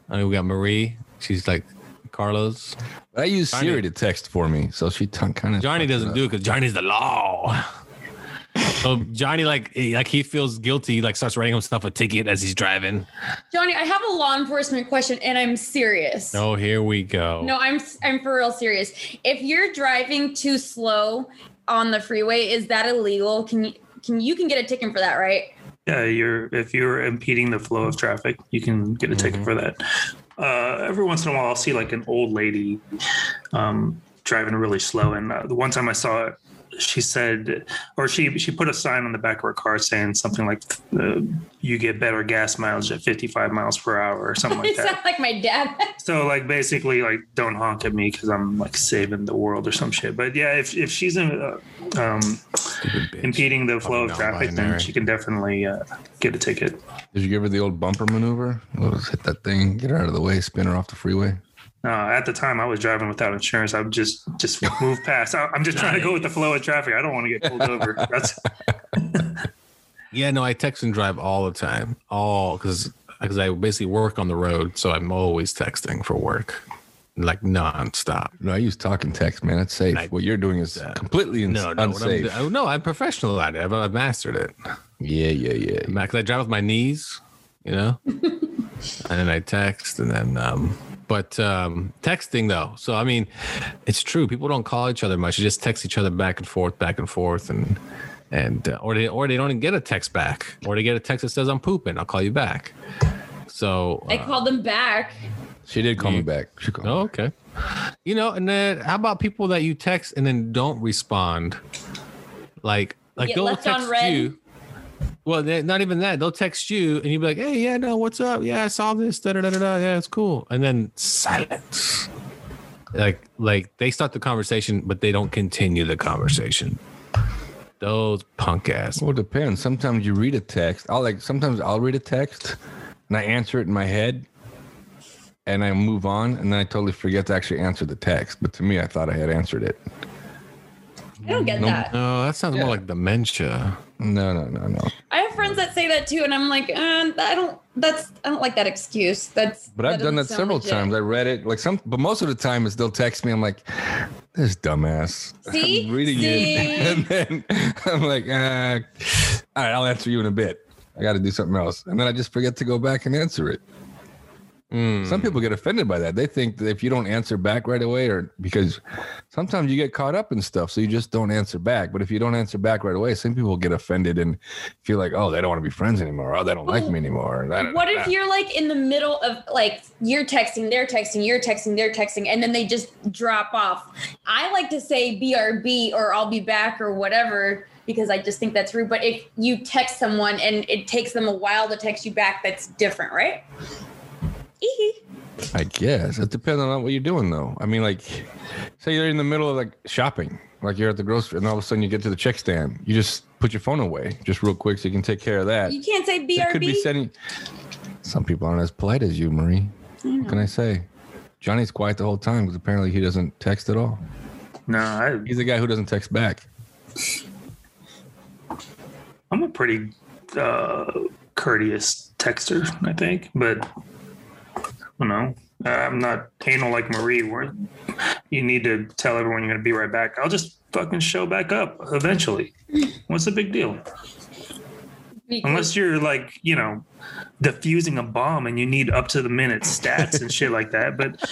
I mean, we got Marie. She's like Carlos. I use Johnny- Siri to text for me, so she t- kind of. Johnny doesn't do it because Johnny's the law. So Johnny, like, like he feels guilty. Like starts writing himself a ticket as he's driving. Johnny, I have a law enforcement question, and I'm serious. Oh, here we go. No, I'm I'm for real serious. If you're driving too slow on the freeway, is that illegal? Can you can you can get a ticket for that, right? Yeah, you're if you're impeding the flow of traffic, you can get a ticket for that. Uh, every once in a while, I'll see like an old lady um, driving really slow, and uh, the one time I saw it, she said, or she she put a sign on the back of her car saying something like, uh, "You get better gas mileage at 55 miles per hour" or something like <laughs> that. sounds like my dad. So like basically like don't honk at me because I'm like saving the world or some shit. But yeah, if if she's in, uh, um, impeding the flow of Fucking traffic, then she can definitely uh, get a ticket. Did you give her the old bumper maneuver? We'll just hit that thing, get her out of the way, spin her off the freeway. Uh, at the time, I was driving without insurance. I would just just <laughs> move past. I, I'm just trying to go with the flow of traffic. I don't want to get pulled over. That's <laughs> Yeah, no, I text and drive all the time. All because because I basically work on the road, so I'm always texting for work, like nonstop. No, I use talk and text, man. It's safe. I- what you're doing is completely ins- No, no, what I'm, unsafe. oh, no, I'm professional at it. I've, I've mastered it. yeah, yeah, yeah. Because I drive with my knees, you know, <laughs> and then I text, and then um, but um, texting though. So I mean, it's true. People don't call each other much. They just text each other back and forth, back and forth, and and uh, or they or they don't even get a text back, or they get a text that says I'm pooping. I'll call you back. So I uh, called them back. She did call me back. She called. Oh, okay. You know, and then how about people that you text and then don't respond? Like, like Get they'll text you. Well, they, not even that. They'll text you and you'll be like, "Hey, yeah, no, what's up? Yeah, I saw this. Da da da da. Yeah, it's cool." And then silence. Like, like they start the conversation, but they don't continue the conversation. Those punk ass. Well, it depends. Sometimes you read a text. I'll like sometimes I'll read a text and I answer it in my head and I move on and then I totally forget to actually answer the text. But to me, I thought I had answered it. I don't get that. No, that sounds Yeah. more like dementia. No, no, no, no. I have friends that say that too, and I'm like, uh, I don't. That's I don't like that excuse. That's. But I've done that several legit. times. I read it like some, but most of the time it's they'll text me. I'm like, this dumbass. <laughs> See? I'm reading See? it, <laughs> and then I'm like, uh, all right, I'll answer you in a bit. I got to do something else, and then I just forget to go back and answer it. Mm. Some people get offended by that. They think that if you don't answer back right away, or because sometimes you get caught up in stuff, so you just don't answer back. But if you don't answer back right away, some people get offended and feel like, oh, they don't want to be friends anymore. Oh, they don't like me anymore. Da, da, da, What if you're like in the middle of like you're texting, they're texting, you're texting, they're texting, and then they just drop off? I like to say BRB or I'll be back or whatever because I just think that's rude. But if you text someone and it takes them a while to text you back, that's different, right? Eehee. I guess it depends on what you're doing, though. I mean, like, say you're in the middle of like shopping, like you're at the grocery, and all of a sudden you get to the check stand. You just put your phone away, just real quick, so you can take care of that. You can't say It could be sending. Some people aren't as polite as you, Marie. What can I say? Johnny's quiet the whole time because apparently he doesn't text at all. no, I, He's the guy who doesn't text back. I'm a pretty uh, courteous texter, I think, but I don't know. Uh, I'm not anal like Marie, where you need to tell everyone you're going to be right back. I'll just fucking show back up eventually. What's the big deal? Unless you're like, you know, diffusing a bomb and you need up to the minute stats and shit like that. But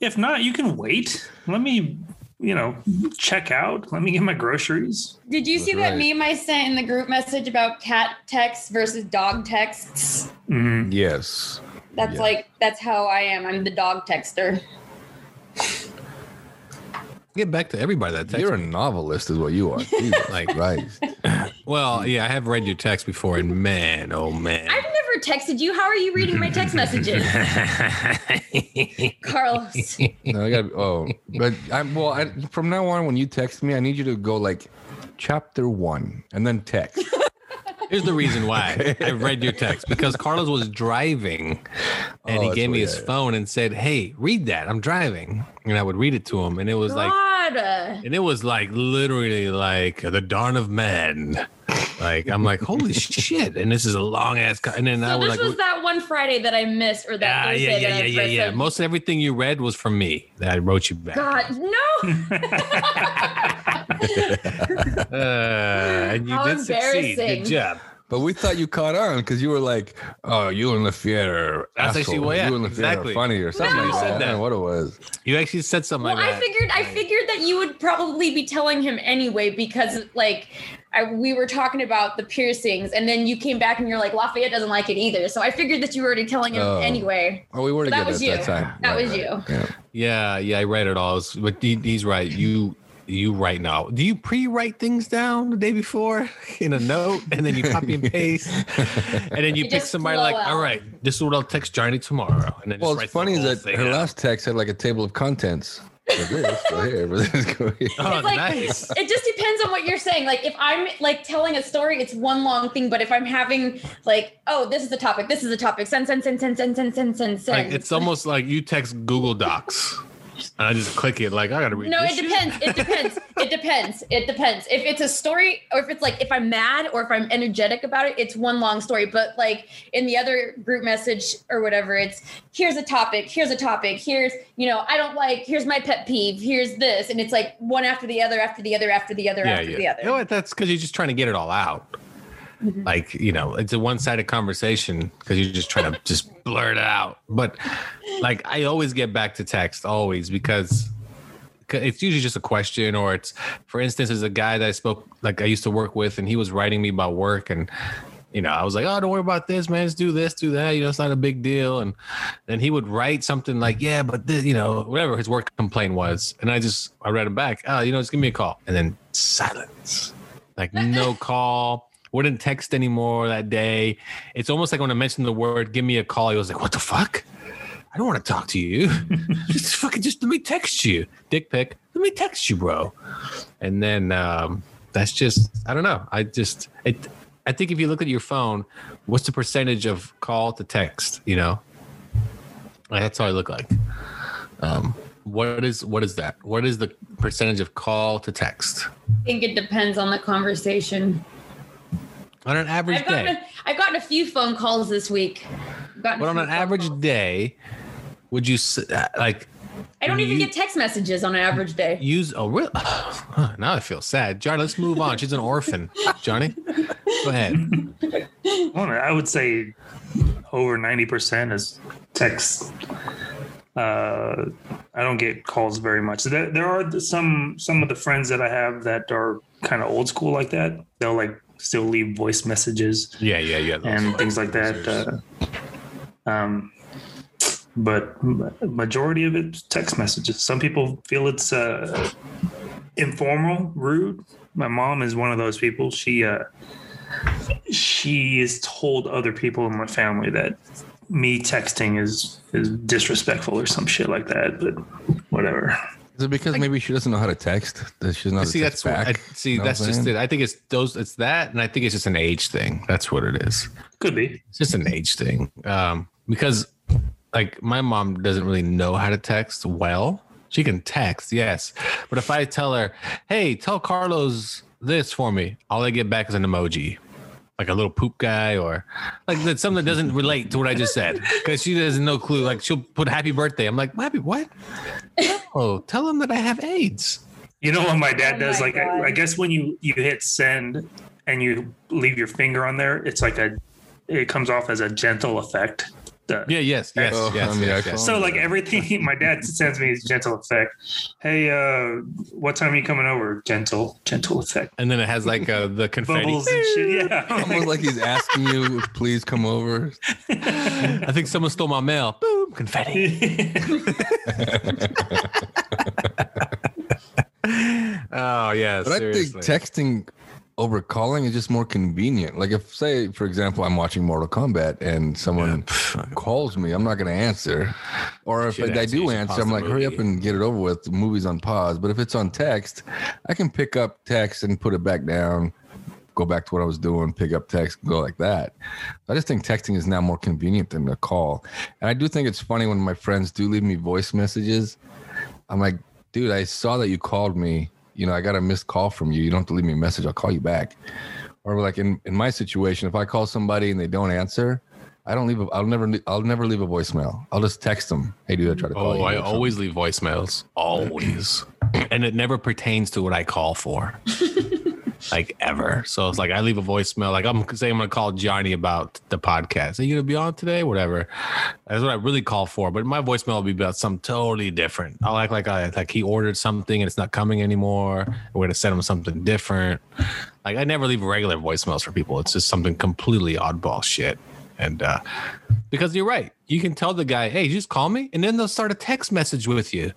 if not, you can wait. Let me, you know, check out. Let me get my groceries. Did you see That's that right. meme I sent in the group message about cat texts versus dog texts? Mhm. Yes. That's Yeah. like that's how I am. I'm the dog texter. Get back to everybody that texts You're a novelist, is what you are. Jesus <laughs> Like- Christ. Well, yeah, I have read your text before, and man, oh man. I've never texted you. How are you reading my text messages? <laughs> Carlos. No, I got. Oh, but I'm well. I, from now on, when you text me, I need you to go like chapter one and then text. Here's the reason why <laughs> I read your text because Carlos was driving and Oh, he that's gave me his yeah, yeah. phone and said, Hey, read that. I'm driving. And I would read it to him. And it was like, and it was like literally like the dawn of man. Like, I'm like, holy <laughs> shit. And this is a long ass. Co-. And then I so was this like, was that one Friday that I missed, or that yeah, Thursday yeah, yeah, yeah, yeah, yeah. some- Most everything you read was from me that I wrote you back. God, no. <laughs> <laughs> Uh, and you How did succeed. embarrassing. Good job. But we thought you caught on because you were like, "Oh, you and Lafayette That's actually asshole. what- yeah, you and Lafayette exactly. are funny or something No. like You that." said I don't that. know what it was. You actually said something well, like I that. figured I figured that you would probably be telling him anyway because like I, we were talking about the piercings, and then you came back and you're like Lafayette doesn't like it either. So I figured that you were already telling him Oh. anyway. Oh, we were So that together was at you. that time. That Right, was right. you. Yeah. Yeah, yeah, I read it all. It's- But he, he's right. You you write now. Do you pre-write things down the day before <laughs> in a note, and then you copy and paste, and then you They pick somebody like, out. all right, this is what I'll text Johnny tomorrow, and then Well, just it's funny is that her last text had like a table of contents. For this, go here, go here. Oh, like nice. it just depends on what you're saying. Like if I'm like telling a story, it's one long thing. But if I'm having like, oh, this is the topic, this is the topic, send, send, send, send, send, send, send, send, send. Like it's almost like you text Google Docs, and I just click it. Like I gotta read. No, it depends. It depends. It depends. It depends. If it's a story, or if it's like if I'm mad or if I'm energetic about it, it's one long story. But like in the other group message or whatever, it's here's a topic, here's a topic, here's you know I don't like, here's my pet peeve, here's this, and it's like one after the other, after the other, after the other, Yeah, after yeah. the other. You know what? That's because you're just trying to get it all out. Mm-hmm. Like you know, it's a one-sided conversation because you're just trying to <laughs> just blurt it out. But like I always get back to text always because it's usually just a question or it's for instance there's a guy that i spoke like i used to work with and he was writing me about work and you know i was like oh don't worry about this man. Just do this do that. You know it's not a big deal. And then he would write something like yeah but this, you know whatever his work complaint was. And i just i read him back oh you know just give me a call. And then silence. Like no <laughs> call wouldn't text anymore that day it's almost like when i mentioned the word give me a call he was like what the fuck I don't want to talk to you. <laughs> just fucking just let me text you. Dick pic. Let me text you, bro. And then um that's just I don't know. I just it I think if you look at your phone, what's the percentage of call to text, you know? That's how I look like. Um what is what is that? What is the percentage of call to text? I think it depends on the conversation. On an average I've gotten, day. a, I've gotten a few phone calls this week. I've gotten a But on an average calls. day, would you uh, like I don't even you- get text messages on an average day. use oh really <sighs> now i feel sad johnny let's move on she's an orphan johnny go ahead <laughs> I I would say over 90% is text. Uh, I don't get calls very much. There, there are some some of the friends that I have that are kind of old school like that. They'll like still leave voice messages yeah yeah yeah and things like that. Uh, um, but majority of it's text messages. Some people feel it's uh, informal, rude. My mom is one of those people. She uh, she has told other people in my family that me texting is is disrespectful or some shit like that. But whatever. Is it because maybe she doesn't know how to text? That she doesn't know how to see text that's back? I, see know that's I'm just saying? it i think it's those it's that and i think it's just an age thing that's what it is Could be. it's just an age thing um because like my mom doesn't really know how to text well she can text yes but if i tell her hey tell carlos this for me all i get back is an emoji like a little poop guy or like that's something that doesn't <laughs> relate to what I just said because she has no clue. Like she'll put happy birthday. I'm like, happy what? <laughs> Oh, tell him that I have AIDS. You know what my dad Oh does? my Like I, I guess when you you hit send and you leave your finger on there, it's like a it comes off as a gentle effect. The- Yeah, yes, yes, Oh, yes, yes, yes. So like everything <laughs> my dad sends me is gentle effect. Hey, uh, what time are you coming over? Gentle, gentle effect. And then it has like uh, the <laughs> confetti. Bubbles and shit. Yeah. <laughs> Almost like he's asking you, if please come over. I think someone stole my mail. Boom, confetti. Oh yeah, But seriously. I think texting over calling is just more convenient. Like if, say, for example, I'm watching Mortal Kombat and someone calls me, I'm not going to answer. Or if Should I, answer, you do answer, I'm like, hurry up and get it over with. The movie's on pause. But if it's on text, I can pick up text and put it back down, go back to what I was doing, pick up text, go like that. I just think texting is now more convenient than a call. And I do think it's funny when my friends do leave me voice messages. I'm like, dude, I saw that you called me. You know, I got a missed call from you. You don't have to leave me a message. I'll call you back. Or like in, in my situation, if I call somebody and they don't answer, I don't leave. A, I'll never. I'll never leave a voicemail. I'll just text them. Hey, dude, I try to call Oh, you. I something. always leave voicemails. Always. and it never pertains to what I call for. <laughs> like ever. So it's like I leave a voicemail. Like I'm saying I'm gonna call Johnny about the podcast. Are you gonna be on today? Whatever. That's what I really call for. But my voicemail will be about something totally different. I'll act like I like he ordered something and it's not coming anymore. We're gonna send him something different. Like I never leave regular voicemails for people. It's just something completely oddball shit. And uh because you're right. You can tell the guy, hey, just call me, and then they'll start a text message with you.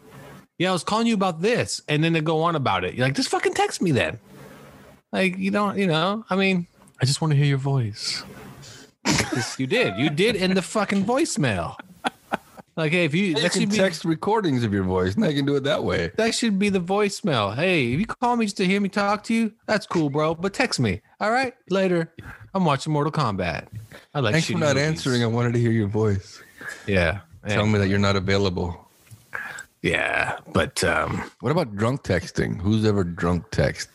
Yeah, I was calling you about this, and then they go on about it. You're like, just fucking text me then. Like you don't, you know. I mean, I just want to hear your voice. Yes, you did. You did in the fucking voicemail. Like, hey, if you You that can should be text recordings of your voice, and I can do it that way. that should be the voicemail. Hey, if you call me just to hear me talk to you, that's cool, bro. But text me. All right, later. I'm watching Mortal Kombat. I like. Thanks for not movies. answering. I wanted to hear your voice. Yeah. Tell me that you're not available. Yeah, but um, What about drunk texting? Who's ever drunk text?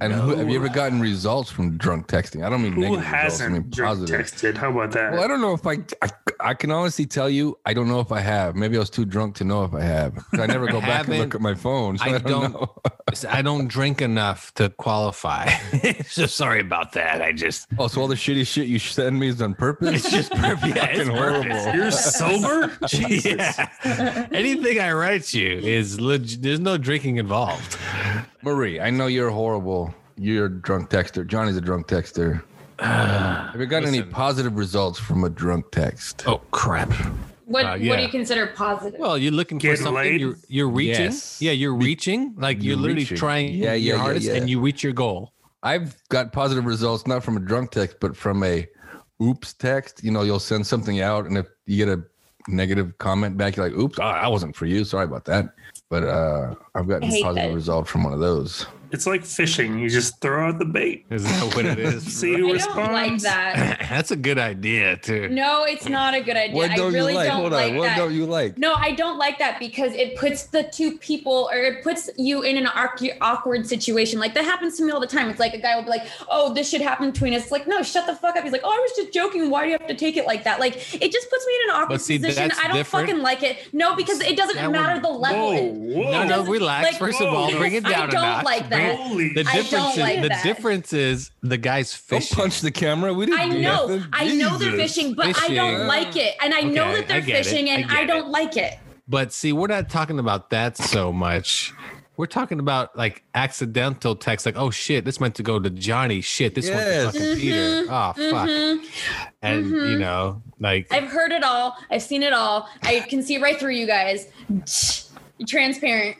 And who, have you ever gotten results from drunk texting? I don't mean Who negative results. I hasn't mean drunk positive. texted? How about that? Well, I don't know if I, I. I can honestly tell you, I don't know if I have. Maybe I was too drunk to know if I have. I never go back and look at my phone. So I, I don't, don't- know. I don't drink enough to qualify. <laughs> so sorry about that. I just oh, so all the shitty shit you send me is on purpose? it's just perfect. Yeah, it's horrible. horrible. You're sober? <laughs> Jesus. Yeah. Anything I write you is leg- there's no drinking involved. Marie, I know you're horrible. You're a drunk texter. Johnny's a drunk texter. <sighs> have you gotten any listen. positive results from a drunk text? Oh crap. What Uh, What yeah. do you consider positive? Well, you're looking for Getting something. laid? You're you're reaching. Yes. Yeah, you're reaching. Like you're, You're literally reaching. trying Yeah, yeah, your yeah, hardest yeah. and you reach your goal. I've got positive results not from a drunk text, but from a oops text. You know, you'll send something out, and if you get a negative comment back, you're like, oops, ah, I wasn't for you. Sorry about that. But uh, I've gotten positive that. result from one of those. It's like fishing. You just throw out the bait. Is that what it is? <laughs> See who I don't like that. <laughs> That's a good idea too. No, it's not a good idea. What I don't really you like? don't Hold like on. What that. don't you like? No, I don't like that because it puts the two people or it puts you in an awk- awkward situation. Like that happens to me all the time. It's like a guy will be like, "Oh, this should happen between us." It's like, "No, shut the fuck up." He's like, "Oh, I was just joking. Why do you have to take it like that?" Like it just puts me in an awkward see, position. that's I don't different. fucking like it. No, because it doesn't That matter would- the level. Whoa, It- whoa. No, no, doesn't- relax. like- First of all, bring it I down a don't notch. like Bring it- that. Holy The I don't difference, like is, the that. difference is the guy's Don't fishing. punch the camera. We didn't I know, nothing. I know they're fishing, but I don't like it, and I know that they're I get it. fishing, and I I, don't it. like it. But see, we're not talking about that so much. We're talking about like accidental text, like, oh shit, this meant to go to Johnny. Shit, this went to fucking Peter. Oh fuck. And you know, like Mm-hmm. I've heard it all. I've seen it all. I can see right through you guys. You're transparent.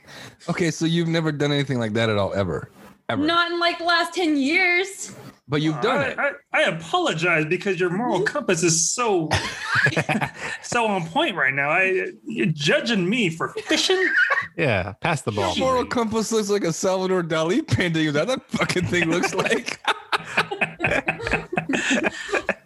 Okay, so you've never done anything like that at all, ever, ever. Not in like the last 10 years. but you've done I, it. I, I apologize because your moral mm-hmm. compass is so <laughs> so on point right now. I you're judging me for fishing. yeah, pass the ball. Your moral compass looks like a Salvador Dali painting. That that fucking thing looks <laughs> like? <laughs>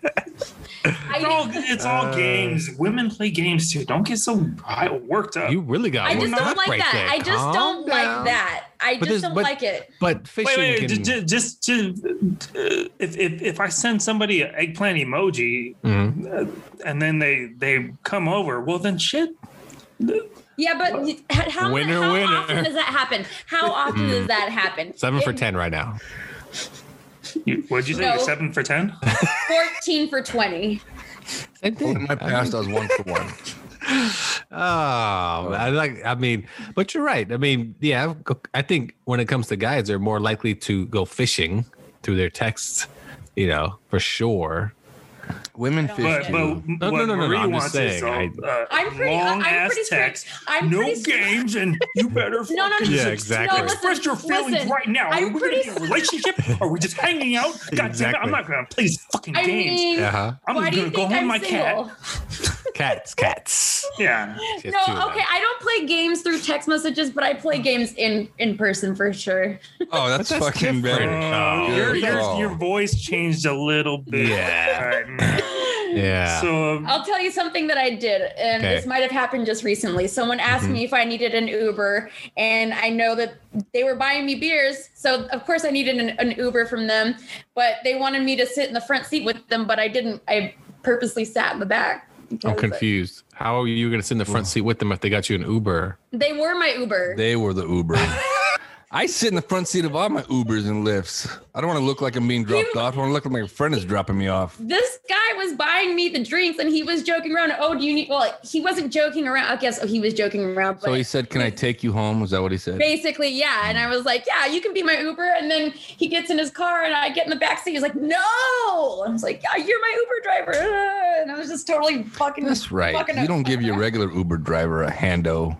I, It's all, it's all games. Women play games too. Don't get so high- worked up. You really got I just don't up like right that. there. I just Calm don't down. like that. I But just don't but- like it. But fishing wait, wait, can, ju- ju- just to uh, if, if if I send somebody an eggplant emoji Mhm. uh, and then they they come over, well then shit. Yeah, but how, Winner, how winner. often does that happen? How often does that happen? seven for ten right now. You, what'd you say? No. You're seven for ten? <laughs> 14 for 20. Same thing. In my past, I was one for one. <laughs> Oh, I like. I mean, but you're right. I mean, yeah. I think when it comes to guys, they're more likely to go fishing through their texts. You know, for sure. Women fish But too. but No, what no, no, no, Marie I'm just wants is saying, a, uh, I'm pretty- long I'm ass pretty strict. text. I'm no pretty games, and you better No, no, no. fucking Yeah, ex- exactly. No, listen, express your feelings listen. right now. I'm Are we pretty gonna be in a relationship? <laughs> Are we just hanging out? God damn it, I'm not gonna play these fucking I games. mean, Uh huh. I'm why do gonna you go think home I'm with my single? cat. <laughs> Cats, cats. Yeah. She No, two of them. okay. I don't play games through text messages, but I play games in in person for sure. <laughs> Oh, that's, that's fucking different. better. Oh, your, your, your voice changed a little bit. Yeah. All right, man. Yeah. So um, I'll tell you something that I did, and Okay. this might have happened just recently. Someone asked Mhm. me if I needed an Uber, and I know that they were buying me beers, so of course I needed an, an Uber from them. But they wanted me to sit in the front seat with them, but I didn't. I purposely sat in the back. I'm because confused. How are you going to sit in the front seat with them if they got you an Uber? They were my Uber. They were the Uber. <laughs> I sit in the front seat of all my Ubers and Lyfts. I don't want to look like I'm being dropped off. I want to look like my friend is dropping me off. this guy was buying me the drinks, and he was joking around. Oh, do you need? Well, he wasn't joking around. I guess oh, he was joking around. So he said, "Can I take you home?" Was that what he said? Basically, yeah. And I was like, yeah, you can be my Uber. And then he gets in his car and I get in the back seat. He's like, no. I was like, yeah, you're my Uber driver. <laughs> And I was just totally fucking. That's right. fucking You don't give your regular Uber driver a hando.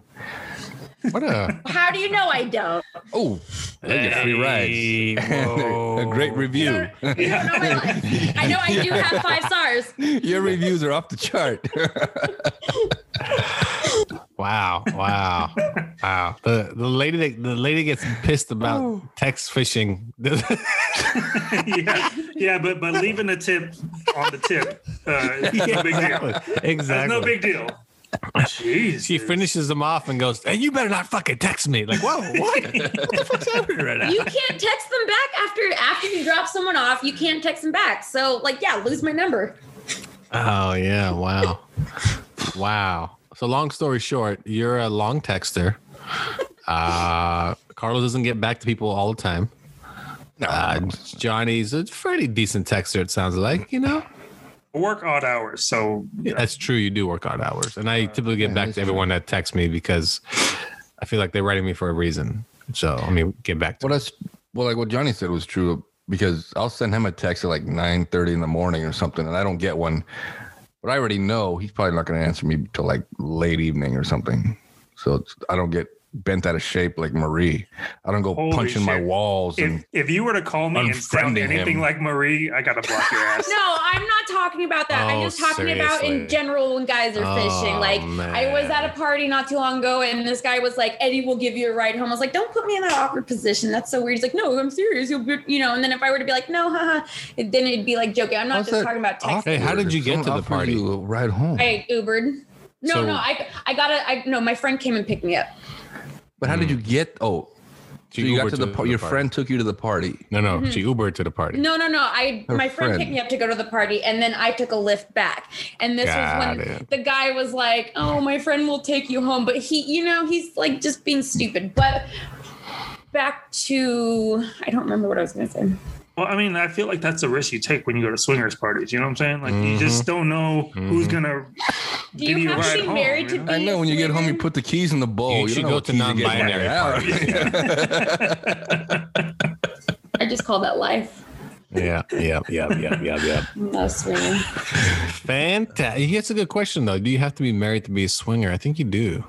What a How do you know I don't? Oh, they get free rides. <laughs> a great review. You don't know my life. I know I do have five stars. Your reviews are off the chart. <laughs> Wow, wow, wow. The the lady that the lady gets pissed about text fishing. <laughs> yeah, yeah, but but leaving a tip on the tip, uh, is no big deal. Exactly. That's exactly. no big deal. Jeez. She finishes them off and goes, "Hey, you better not fucking text me." Like, whoa, what? what the fuck's happening right now? You can't text them back after after you drop someone off. You can't text them back. So like, yeah, lose my number. Oh yeah, wow, wow. So long story short, you're a long texter. <laughs> Uh, Carlos doesn't get back to people all the time. Uh, Johnny's a pretty decent texter. It sounds like you know. I work odd hours, so That's true. You do work odd hours, and I uh, typically get yeah, back that's to everyone that texts me because I feel like they're writing me for a reason. So let me get back to. well, that's well, like what Johnny said was true because I'll send him a text at like nine thirty in the morning or something, and I don't get one. But I already know he's probably not going to answer me till like late evening or something. So it's, I don't get bent out of shape like Marie. I don't go Holy punching my walls if and if you were to call me and sound anything him. like Marie, I gotta block your ass. <laughs> No, I'm not talking about that. I'm Oh, just talking about in general when guys are Oh, fishing. Like I was at a party not too long ago, and this guy was like, "Eddie will give you a ride home." I was like, "Don't put me in that awkward position. That's so weird." He's like, "No, I'm serious. You'll be, you know." And then if I were to be like, "No, haha," then it'd be like joking. I'm not How's just talking about text. Hey, how did you get Someone to the party? You a ride home. I Ubered. No, So- no, I I got to I no, my friend came and picked me up. But how did you mm. get? Oh, so you got Ubered to the, par- your party. friend took you to the party. No, no, mm-hmm. she Ubered to the party. No, no, no. I Her my friend, friend. picked me up to go to the party, and then I took a lift back. And this Got was when it. the guy was like, "Oh, my friend will take you home," but he, you know, he's like just being stupid. But back to I don't remember what I was going to say. Well, I mean, I feel like that's a risk you take when you go to swingers parties. You know what I'm saying? Like you just mm-hmm. don't know who's mm-hmm. gonna Do give you you a have to ride be home. married you to know? I know a when you get home, you put the keys in the bowl. You You, should know go what to keys you get when non-binary you're out. <laughs> I just call that life. Yeah, yeah, yeah, yeah, yeah, yeah. <laughs> I'm not a swinger. Fantastic. That's a good question, though. Do you have to be married to be a swinger? I think you do.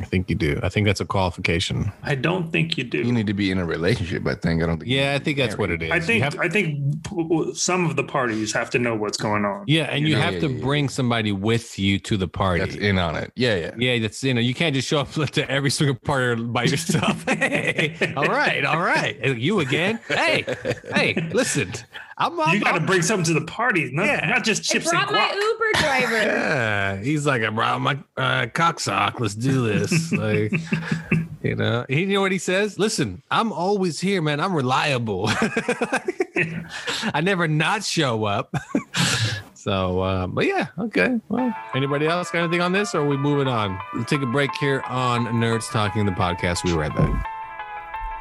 I think you do. I think that's a qualification. I don't think you do. You need to be in a relationship. I think. I don't think. Yeah, I think be that's what it is. I think have- I think p- p- some of the parties have to know what's going on. yeah, and you Yeah, have yeah, to yeah, yeah. bring somebody with you to the party. That's in on it. Yeah, yeah. Yeah, that's you know you can't just show up <laughs> to every single party by <laughs> yourself. <laughs> hey, all right, all right, you again? Hey, hey, listen, I'm. I'm You got to bring something to the party, not, Yeah. not just I chips and brought my. Uber driver. <laughs> Yeah, he's like, I brought my uh, cocksock. Let's do this. <laughs> like, you know, he, you know what he says? Listen, I'm always here, man. I'm reliable. <laughs> I never not show up. so, uh, but yeah, okay. Well, anybody else got anything on this, or are we moving on? We'll take a break here on Nerds Talking the podcast. We'll be right back.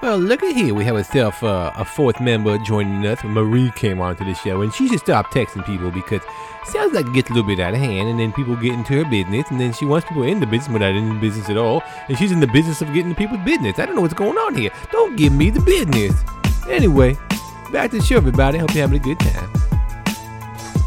Well, look at here. We have ourselves uh, a fourth member joining us. Marie came onto the show, and she should stop texting people because it sounds like it gets a little bit out of hand, and then people get into her business, and then she wants people in the business without in the business at all, and she's in the business of getting people's business. I don't know what's going on here. Don't give me the business. Anyway, back to the show, everybody. Hope you're having a good time.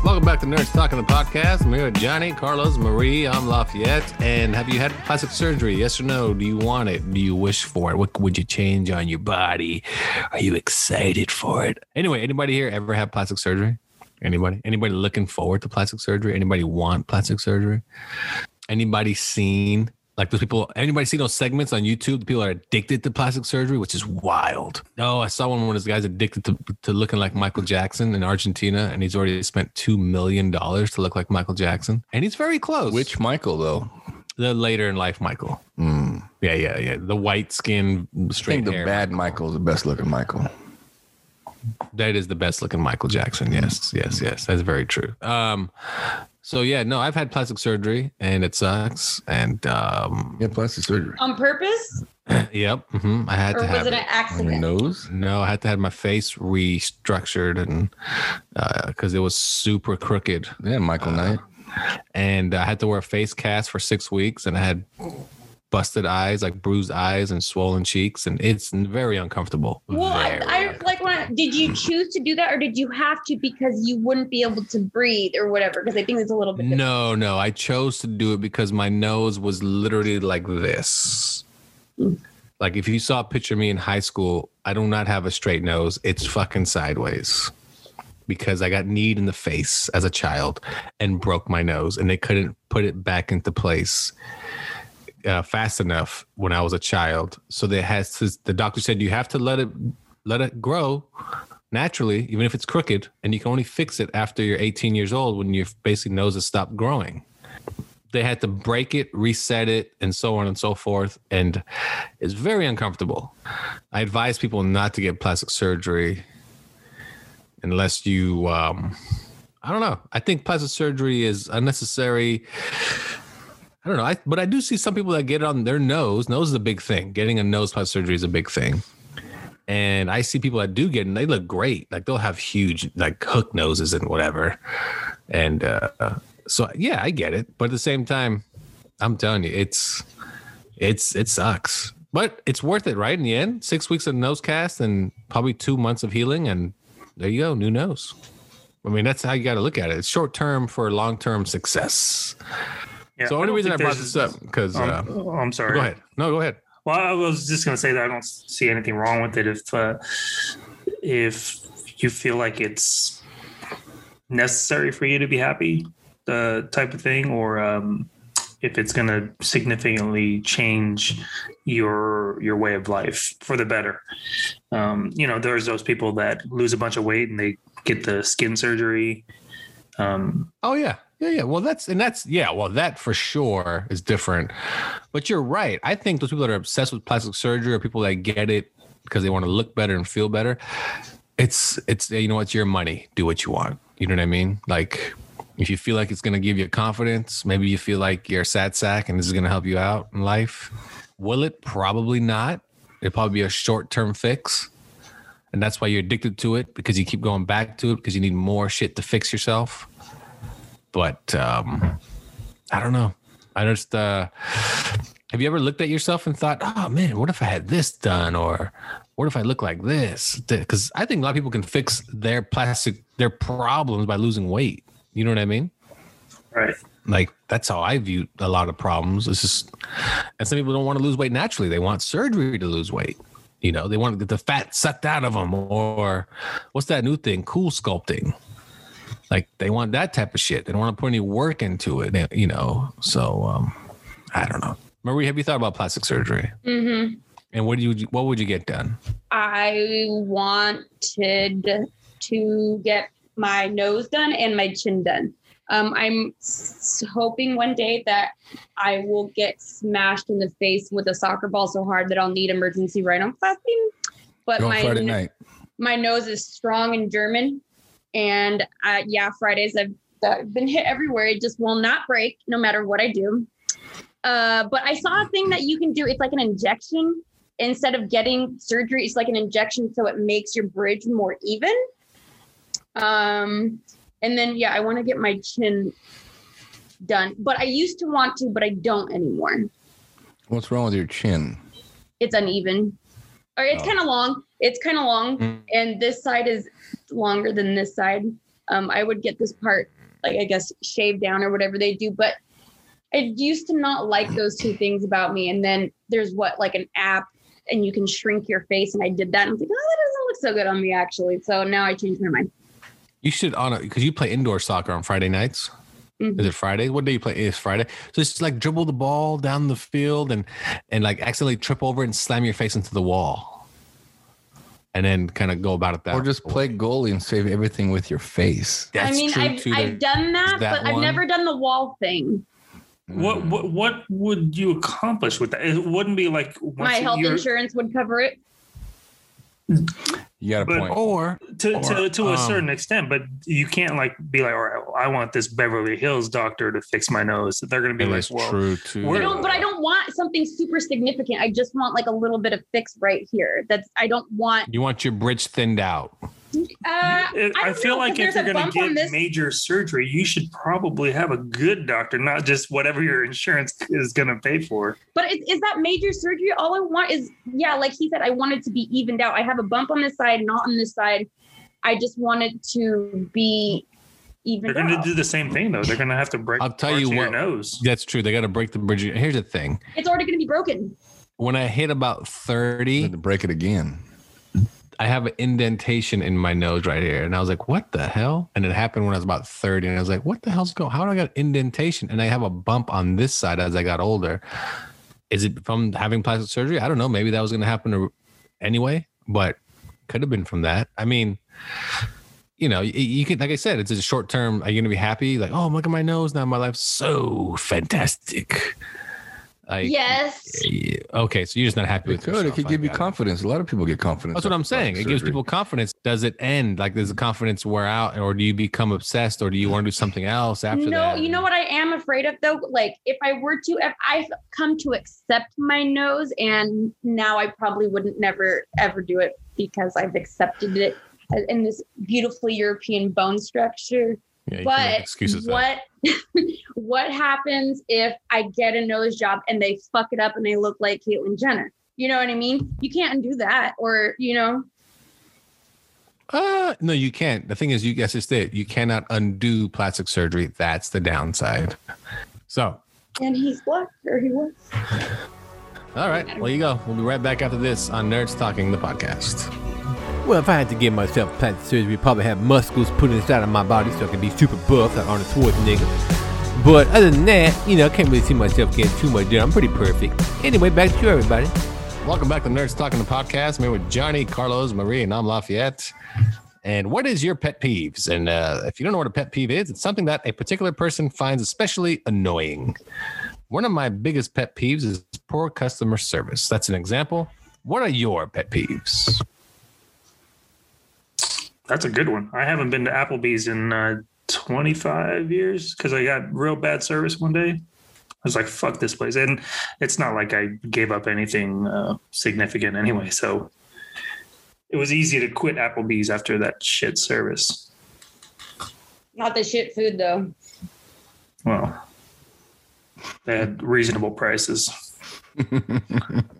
Welcome back to Nerds Talking the podcast. I'm here with Johnny, Carlos, Marie. I'm Lafayette. And have you had plastic surgery? Yes or no? Do you want it? Do you wish for it? What would you change on your body? Are you excited for it? Anyway, anybody here ever have plastic surgery? Anybody? Anybody looking forward to plastic surgery? Anybody want plastic surgery? Anybody seen like those people? Anybody see those segments on YouTube? The people are addicted to plastic surgery, which is wild. Oh, I saw one where this guy's addicted to, to looking like Michael Jackson in Argentina, and he's already spent two million dollars to look like Michael Jackson, and he's very close. Which Michael though? the later in life Michael? Mm. Yeah, yeah, yeah. The white skin, straight. I think the hair. bad Michael is the best looking Michael. That is the best looking Michael Jackson. Yes, yes, yes. That's very true. Um, so yeah, no, I've had plastic surgery and it sucks. And um, Yeah, plastic surgery On purpose, <clears throat> yep, mhm, I had or to was have it an it. on your nose. No, I had to have my face restructured and because it was super crooked, Yeah, Michael Knight. and I had to wear a face cast for six weeks, and I had busted eyes, like bruised eyes and swollen cheeks, and it's very uncomfortable. Well, Very I uncomfortable. like did you choose to do that, or did you have to because you wouldn't be able to breathe or whatever? Because I think it's a little bit. different. No, no. I chose to do it because my nose was literally like this. Like if you saw a picture of me in high school, I do not have a straight nose. It's fucking sideways. Because I got kneed in the face as a child and broke my nose, and they couldn't put it back into place uh, fast enough when I was a child. So they has to. The doctor said you have to let it let it grow naturally, even if it's crooked, and you can only fix it after you're 18 years old when your basically nose has stopped growing. They had to break it, reset it, and so on and so forth, and it's very uncomfortable. I advise people not to get plastic surgery unless you. Um, I don't know. I think plastic surgery is unnecessary. I don't know. I, but I do see some people that get it on their nose. Nose is a big thing. Getting a nose plastic surgery is a big thing. And I see people that do get it and they look great. Like they'll have huge, like hook noses and whatever. And uh, so, yeah, I get it. But at the same time, I'm telling you, it's, it's, it sucks. But it's worth it, right? In the end, six weeks of nose cast and probably two months of healing. And there you go, new nose. I mean, that's how you got to look at it. It's short term for long term success. Yeah, so the only reason I brought this up because uh, Um, oh, I'm sorry. go ahead. No, go ahead. Well, I was just gonna say that I don't see anything wrong with it if uh, if you feel like it's necessary for you to be happy, the type of thing, or um, if it's gonna significantly change your your way of life for the better. Um, you know, there's those people that lose a bunch of weight and they get the skin surgery. Um, Oh yeah, yeah, yeah. Well, that's and that's yeah. Well, that for sure is different. But you're right. I think those people that are obsessed with plastic surgery or people that get it because they want to look better and feel better. It's it's you know it's your money. Do what you want. You know what I mean? Like if you feel like it's gonna give you confidence, maybe you feel like you're a sad sack and this is gonna help you out in life. Will it? Probably not. It'll probably be a short term fix. And that's why you're addicted to it because you keep going back to it because you need more shit to fix yourself. But um i don't know. I just uh have you ever looked at yourself and thought oh man what if i had this done? Or what if i look like this? Because i think a lot of people can fix their plastic their problems by losing weight. You know what i mean? Right. like that's how i view a lot of problems. It's just and some people don't want to lose weight naturally. They want surgery to lose weight you know they want to get the fat sucked out of them or what's that new thing? CoolSculpting. Like they want that type of shit. They don't want to put any work into it you know? So um i don't know. Marie have you thought about plastic surgery? Hmm and what do you what would you get done? I wanted to get my nose done and my chin done. Um, I'm hoping one day that I will get smashed in the face with a soccer ball so hard that I'll need emergency rhinoplasty. But Go my Friday night. my nose is strong and German, and uh, yeah, Fridays I've uh, been hit everywhere. It just will not break no matter what I do. Uh, but I saw a thing that you can do. It's like an injection instead of getting surgery. It's like an injection, so it makes your bridge more even. Um, and then yeah, I want to get my chin done, but I used to want to, but I don't anymore. What's wrong with your chin? It's uneven, or it's Oh. kind of long. It's kind of long, Mm. and this side is longer than this side. Um, I would get this part, like I guess, shaved down or whatever they do, but I used to not like those two things about me. And then there's what like an app, and you can shrink your face, and I did that, and I was like, oh, that doesn't look so good on me actually. So now I changed my mind. You should honor because you play indoor soccer on friday nights Mhm. Is it Friday? What day you play? It's Friday. So it's just like dribble the ball down the field and and like accidentally trip over and slam your face into the wall, and then kind of go about it that. Or just way. play goalie and save everything with your face. I mean, true, I've, too. I've There- done that, that but I've never done the wall thing. What what what would you accomplish with that? It wouldn't be like My health you're- insurance would cover it. You got a But- point. or to to, Or, to a um, certain extent, but you can't like be like, all right, well, I want this Beverly Hills doctor to fix my nose. They're going to be like, it's well, true too. I don't, but I don't want something super significant. I just want like a little bit of fix right here. That's I don't want. You want your bridge thinned out. Uh, I, I, feel know, like 'cause if you're going to get this- major surgery, you should probably have a good doctor, not just whatever your insurance is going to pay for. But is, is that major surgery? All I want is, yeah, like he said, I want it to be evened out. I have a bump on this side, not on this side. I just want it to be evened They're going to do the same thing though. They're going to have to break. I'll tell you of your what- nose. That's true. They got to break the bridge. Here's the thing: it's already going to be broken. when I hit about You thirty, had to break it again. I have an indentation in my nose right here. And I was like, what the hell? And it happened when I was about 30. And I was like, what the hell's going How do I got indentation? And I have a bump on this side as I got older. Is it from having plastic surgery? I don't know. Maybe that was going to happen anyway, but could have been from that. I mean, you know, you, you can, like I said, it's a short term. Are you going to be happy? Like, oh, look at my nose now. My life's so fantastic. Like, yes. Okay. So you're just not happy It with could. It could give you got it. confidence. A lot of people get confidence. That's what I'm saying. It plastic gives people confidence. Does it end? Like, does the mm. confidence wear out, or do you become obsessed, or do you want to do something else after no, that? you know what I am afraid of though? Like if I were to, if I've come to accept my nose and now I probably wouldn't never ever do it because I've accepted it uh, in this beautifully European bone structure. Yeah, you can make But excuses. what <laughs> what happens if I get a nose job and they fuck it up and they look like Caitlyn Jenner? You know what I mean? You can't undo that, or you know. Uh, no, you can't. The thing is, you guess it's it. You cannot undo plastic surgery. That's the downside. So, and he's black or he was. all right, well, you go. We'll be right back after this on Nerds Talking the podcast. Well, if I had to give myself plastic surgery, I'd probably have muscles put inside of my body so I could be super buff like Arnold Schwarzenegger. But other than that, you know, I can't really see myself getting too much done. I'm pretty perfect. Anyway, back to you, everybody. Welcome back to Nerds Talking the podcast. I'm here with Johnny, Carlos, Marie, and I'm Lafayette. And what is your pet peeves? And uh, if you don't know what a pet peeve is, it's something that a particular person finds especially annoying. One of my biggest pet peeves is poor customer service. That's an example. What are your pet peeves? That's a good one. I haven't been to Applebee's in uh, 25 years because I got real bad service one day. I was like, fuck this place. And it's not like I gave up anything uh, significant anyway. So it was easy to quit Applebee's after that shit service. Not the shit food though. Well, they had reasonable prices.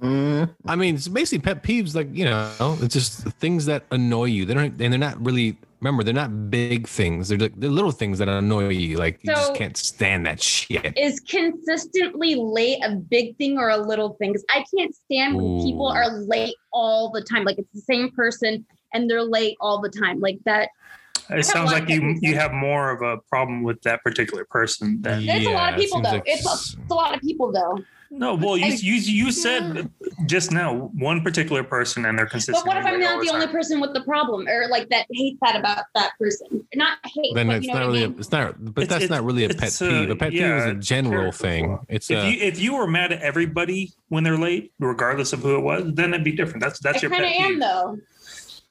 I mean, it's basically pet peeves, like, you know, it's just things that annoy you. They don't, and they're not really, remember, they're not big things. They're like they're little things that annoy you. Like, you just can't stand that shit. Is consistently late a big thing or a little thing? 'Cause I can't stand when people are late all the time. Like it's the same person and they're late all the time. Like that. It sounds like you things. you have more of a problem with that particular person than It's a lot of people though. like It's, a, it's a lot of people though. No. Well, you you you said just now one particular person and they're consistent. But what if I'm not the only person with the problem or like that hates that about that person? Not hate. then but it's you know not really, I a, mean? it's not, but It's- that's it's- not really a pet it's, uh, peeve. A pet peeve is a general sure. thing. It's if a, you if you were mad at everybody when they're late, regardless of who it was, then it'd be different. That's that's I your kind of am though.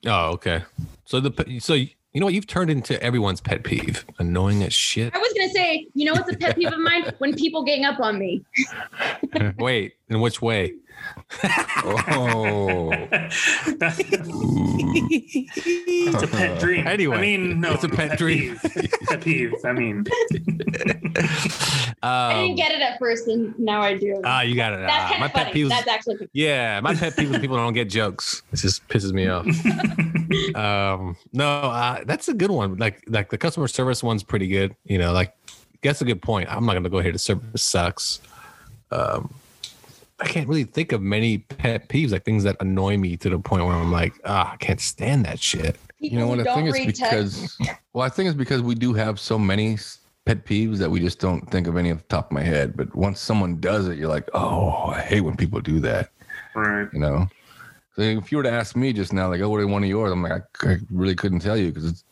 oh, okay. So the, so you know what? You've turned into everyone's pet peeve. Annoying as shit. I was gonna say, you know what's a pet peeve of mine? When people gang up on me. <laughs> Wait, in which way? Oh, <laughs> That's a pet dream. Anyway, I mean, no, it's a pet dream. Peeve. pet peeve. I mean, <laughs> I didn't Um, get it at first, and now I do. ah, you got it. That's Ah, kind my of pet funny. peeve. That's actually Yeah, my pet peeve is when people don't get jokes. It just pisses me off. <laughs> um, no, uh, that's a good one. Like, like the customer service one's pretty good. You know, like that's a good point. I'm not gonna go here. The service sucks. Um, I can't really think of many pet peeves, like things that annoy me to the point where I'm like, ah, I can't stand that shit. people you know what? who I don't think it's read text. because, well, I think it's because we do have so many pet peeves that we just don't think of any off the top of my head. But once someone does it, you're like, oh, I hate when people do that. Right. You know. So if you were to ask me just now, like, oh, what are one of yours? I'm like, I, I really couldn't tell you because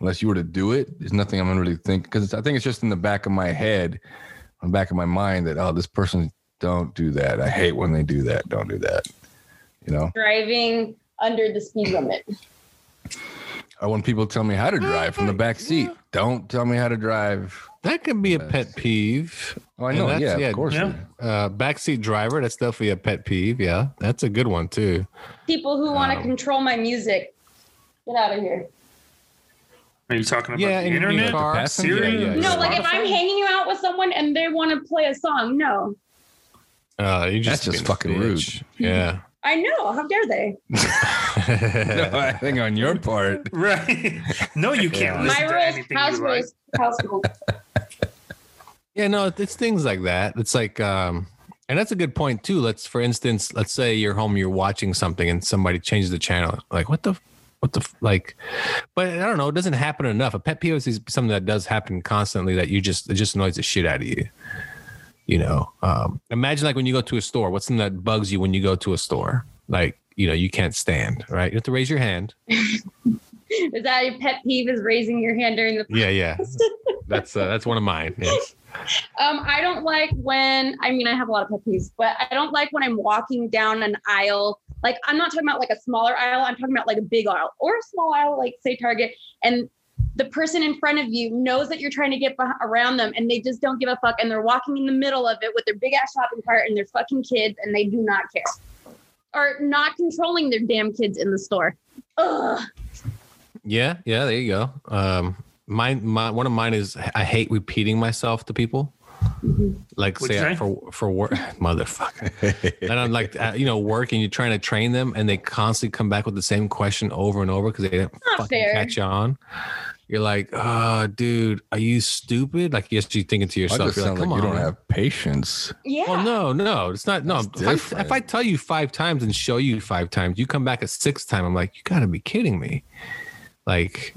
unless you were to do it, there's nothing I'm gonna really think because I think it's just in the back of my head, on the back of my mind that oh, this person don't do that. I hate when they do that. Don't do that. You know. Driving under the speed limit. I want people to tell me how to drive from the back seat, don't tell me how to drive. That could be a pet peeve. Oh, I know. that's- Yeah, yeah, of course. yeah. Uh, backseat driver, that's definitely a pet peeve. Yeah, that's a good one too. People who want to Um, control my music. Get out of here. Are you talking about Yeah, the in your internet? car. passenger? Siri? Yeah, yeah, No, yeah. like if I'm Spotify? hanging out with someone and they want to play a song, no. Uh, you That's just just fucking bitch. Yeah. <laughs> I know. How dare they? <laughs> No, I think on your part. <laughs> Right. No, you can't Yeah. my rules, house rules, house rules. Yeah, no, it's things like that. It's like, um, and that's a good point too. Let's, for instance, let's say you're home, you're watching something, and somebody changes the channel. Like, what the, what the, like? But I don't know. It doesn't happen enough. A pet peeve is something that does happen constantly. That you just, it just annoys the shit out of you. You know, um, imagine like when you go to a store. What's something that bugs you when you go to a store? Like, you know, you can't stand. Right? You have to raise your hand. <laughs> Is that your pet peeve? Is raising your hand during the Yeah, yeah. That's uh, that's one of mine. Yes. Um, I don't like when I mean I have a lot of pet peeves, but I don't like when I'm walking down an aisle. Like I'm not talking about like a smaller aisle, I'm talking about like a big aisle or a small aisle, like say Target, and the person in front of you knows that you're trying to get beh- around them and they just don't give a fuck and they're walking in the middle of it with their big ass shopping cart and their fucking kids and they do not care. Or not controlling their damn kids in the store. Ugh. Yeah, yeah, there you go. Um mine my one of mine is I hate repeating myself to people. Like What'd say say? for for work <laughs> motherfucker. and I'm like uh, you know work and you're trying to train them and they constantly come back with the same question over and over because they didn't fucking fair. catch on. You're like, oh, dude, are you stupid? Like, yes, you're thinking to I yourself, just you're like, sound come like on. you don't have patience. Yeah. Well, no, no, it's not. No, if I, if I tell you five times and show you five times, you come back a sixth time. I'm like, you got to be kidding me. Like,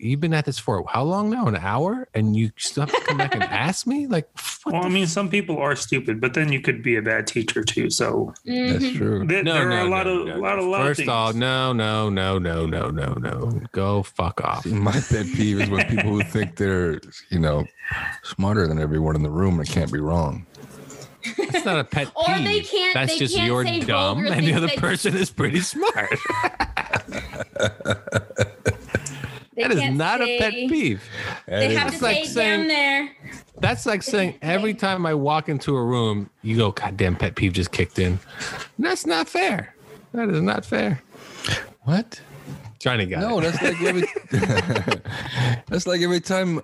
you've been at this for how long now? An hour, and you still have to come back and <laughs> ask me? Like, what Well, I mean, some people are stupid, but then you could be a bad teacher too. So That's Mhm. true. there, No, there no, are a lot no, of no, lot no. of lot First of of all, things. no, no, no, no, no, no, no. Go fuck off. My pet peeve is when people who think they're, you know, smarter than everyone in the room and can't be wrong. That's not a pet peeve. <laughs> Or they can't- That's they just can't you're dumb, and the other person is pretty smart. <laughs> They that is can't not a pet peeve. They have to That's like say saying- down there. That's like saying every time I walk into a room, you go, God damn, pet peeve just kicked in. That's not fair. That is not fair. What? Johnny got No, it. that's like every. <laughs> that's like every time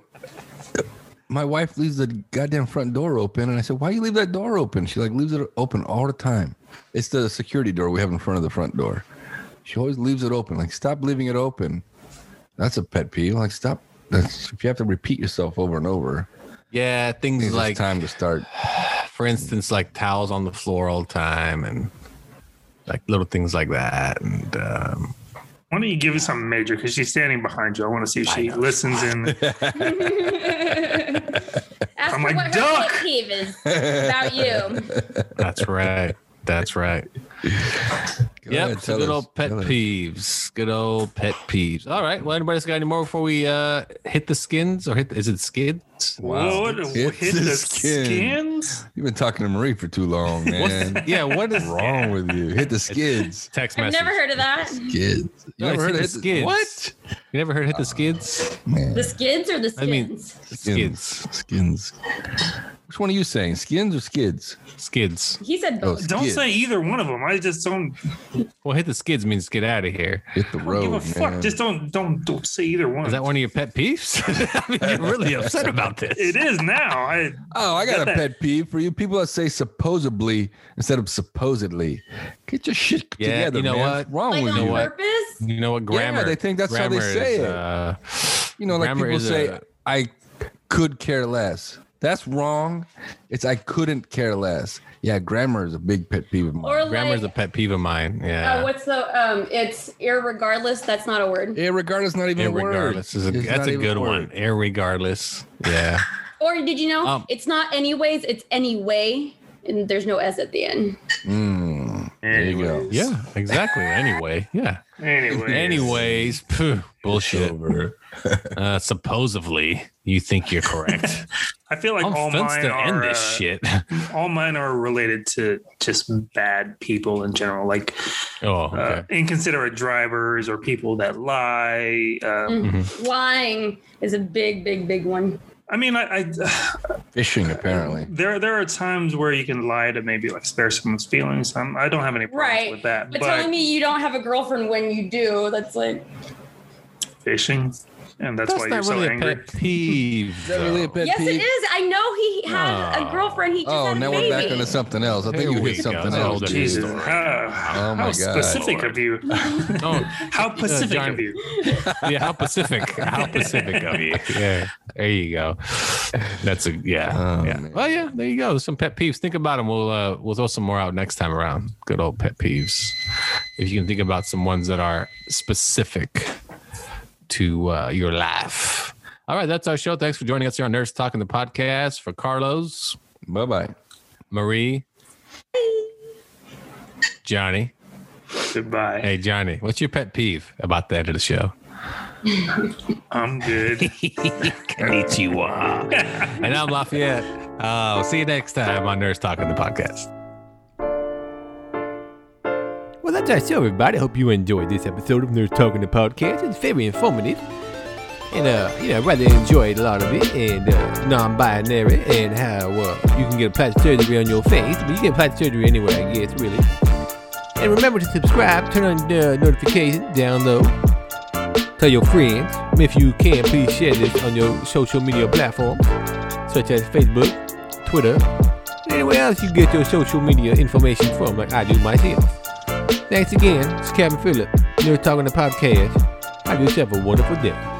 my wife leaves the goddamn front door open, and I said, "Why you leave that door open?" She like leaves it open all the time. It's the security door we have in front of the front door. She always leaves it open. Like, stop leaving it open. That's a pet peeve. Like, stop. That's if you have to repeat yourself over and over. Yeah, things It's like, like time to start. <sighs> for instance, like towels on the floor all the time and like little things like that. And um, Why don't you give us something major? Because she's standing behind you. I want to see if she listens in. <laughs> <laughs> Ask I'm her like, what her pet peeve is about you. <laughs> that's right. That's right. Go Yep. ahead, so good us. old pet Tell us. peeves. Good old pet peeves. All right. Well, anybody's got any more before we uh hit the skins or hit? Is it skids? Wow. What? Hit Hit the the skin. skins? You've been talking to Marie for too long, <laughs> man. Yeah. What is wrong with you? Hit the skids. text message. I've never heard of that. Skids. You No, never heard hit of the hit skids. What? You never heard hit the skids? Man. The skids or the skins? I mean, Skins. skids. Skins. Which one are you saying? Skins or skids? Skids. he said Oh, both. Don't say either one of them. I just don't, Well, hit the skids means get out of here. Hit the don't road, give a fuck. man. Just don't don't don't say either one. Is that one of your pet peeves? <laughs> I mean, you're really upset about this. it is now. I oh, I got Get a that. pet peeve for you. People that say supposedly instead of supposedly. Get your shit Yeah, together, you know man. what? What's wrong Like with on you? purpose? You know what grammar? Yeah, they think that's how they say is, it. Uh, You know, like people is say, "I could care less. That's wrong. It's I couldn't care less. Yeah, grammar is a big pet peeve of mine. Or is a pet peeve of mine. Yeah. uh, what's the um? It's irregardless. That's not a word. yeah, regardless, not even a word. Irregardless is a, that's a even good one. word. Irregardless. Yeah. <laughs> Or did you know Um, it's not anyways? It's anyway, and there's no s at the end. Mm, there you go. Yeah. Exactly. Anyway. Yeah. Anyways. Anyways. phew, bullshit. Over. <laughs> Uh, supposedly, you think you're correct. <laughs> I feel like I'm all fenced mine to are end this uh, shit. <laughs> all mine are related to just bad people in general, like Oh, uh, inconsiderate drivers or people that lie. Um, Mhm. Lying is a big, big, big one. I mean, I, I Fishing, apparently. there there are times where you can lie to maybe like spare someone's feelings. Um, I don't have any problems Right. with that, But, but, telling me you don't have a girlfriend when you do, that's like fishing, and that's, That's why you're not so really a angry. pet peeve. Is really a though. pet Yes, peeve? it is. I know he has Oh. a girlfriend. He just Oh, had a now baby. we're back into something else. I think Here you we hit something Oh, else. dude. Jesus, story. how, Oh my how God. specific of you. <laughs> Oh, How Pacific John- of you. <laughs> yeah, how Pacific, how Pacific of you. Yeah, there you go. That's a yeah, Oh, yeah. man. Well, yeah, there you go. Some pet peeves. Think about them. We'll uh, we'll throw some more out next time around. Good old pet peeves. If you can think about some ones that are specific to uh, your life. All right, that's our show. Thanks for joining us here on Nerds Talking the podcast. For Carlos, Bye bye. Marie, Johnny. Goodbye. Hey, Johnny, what's your pet peeve about the end of the show? <laughs> I'm good. <laughs> Konnichiwa. <laughs> and I'm Lafayette. Uh, we'll see you next time on Nerds Talking the podcast. That's our show, everybody. Hope you enjoyed this episode of Nerds Talking the Podcast. It's very informative. And, uh, you know, I rather enjoyed a lot of it and uh, non binary and how uh, you can get a plastic surgery on your face. But you get plastic surgery anywhere, I guess, really. And remember to subscribe, turn on the notifications, download, tell your friends. If you can, please share this on your social media platforms, such as Facebook, Twitter, anywhere else you get your social media information from, like I do myself. Thanks again. It's Kevin Phillip. You're talking the podcast. Have yourself a wonderful day.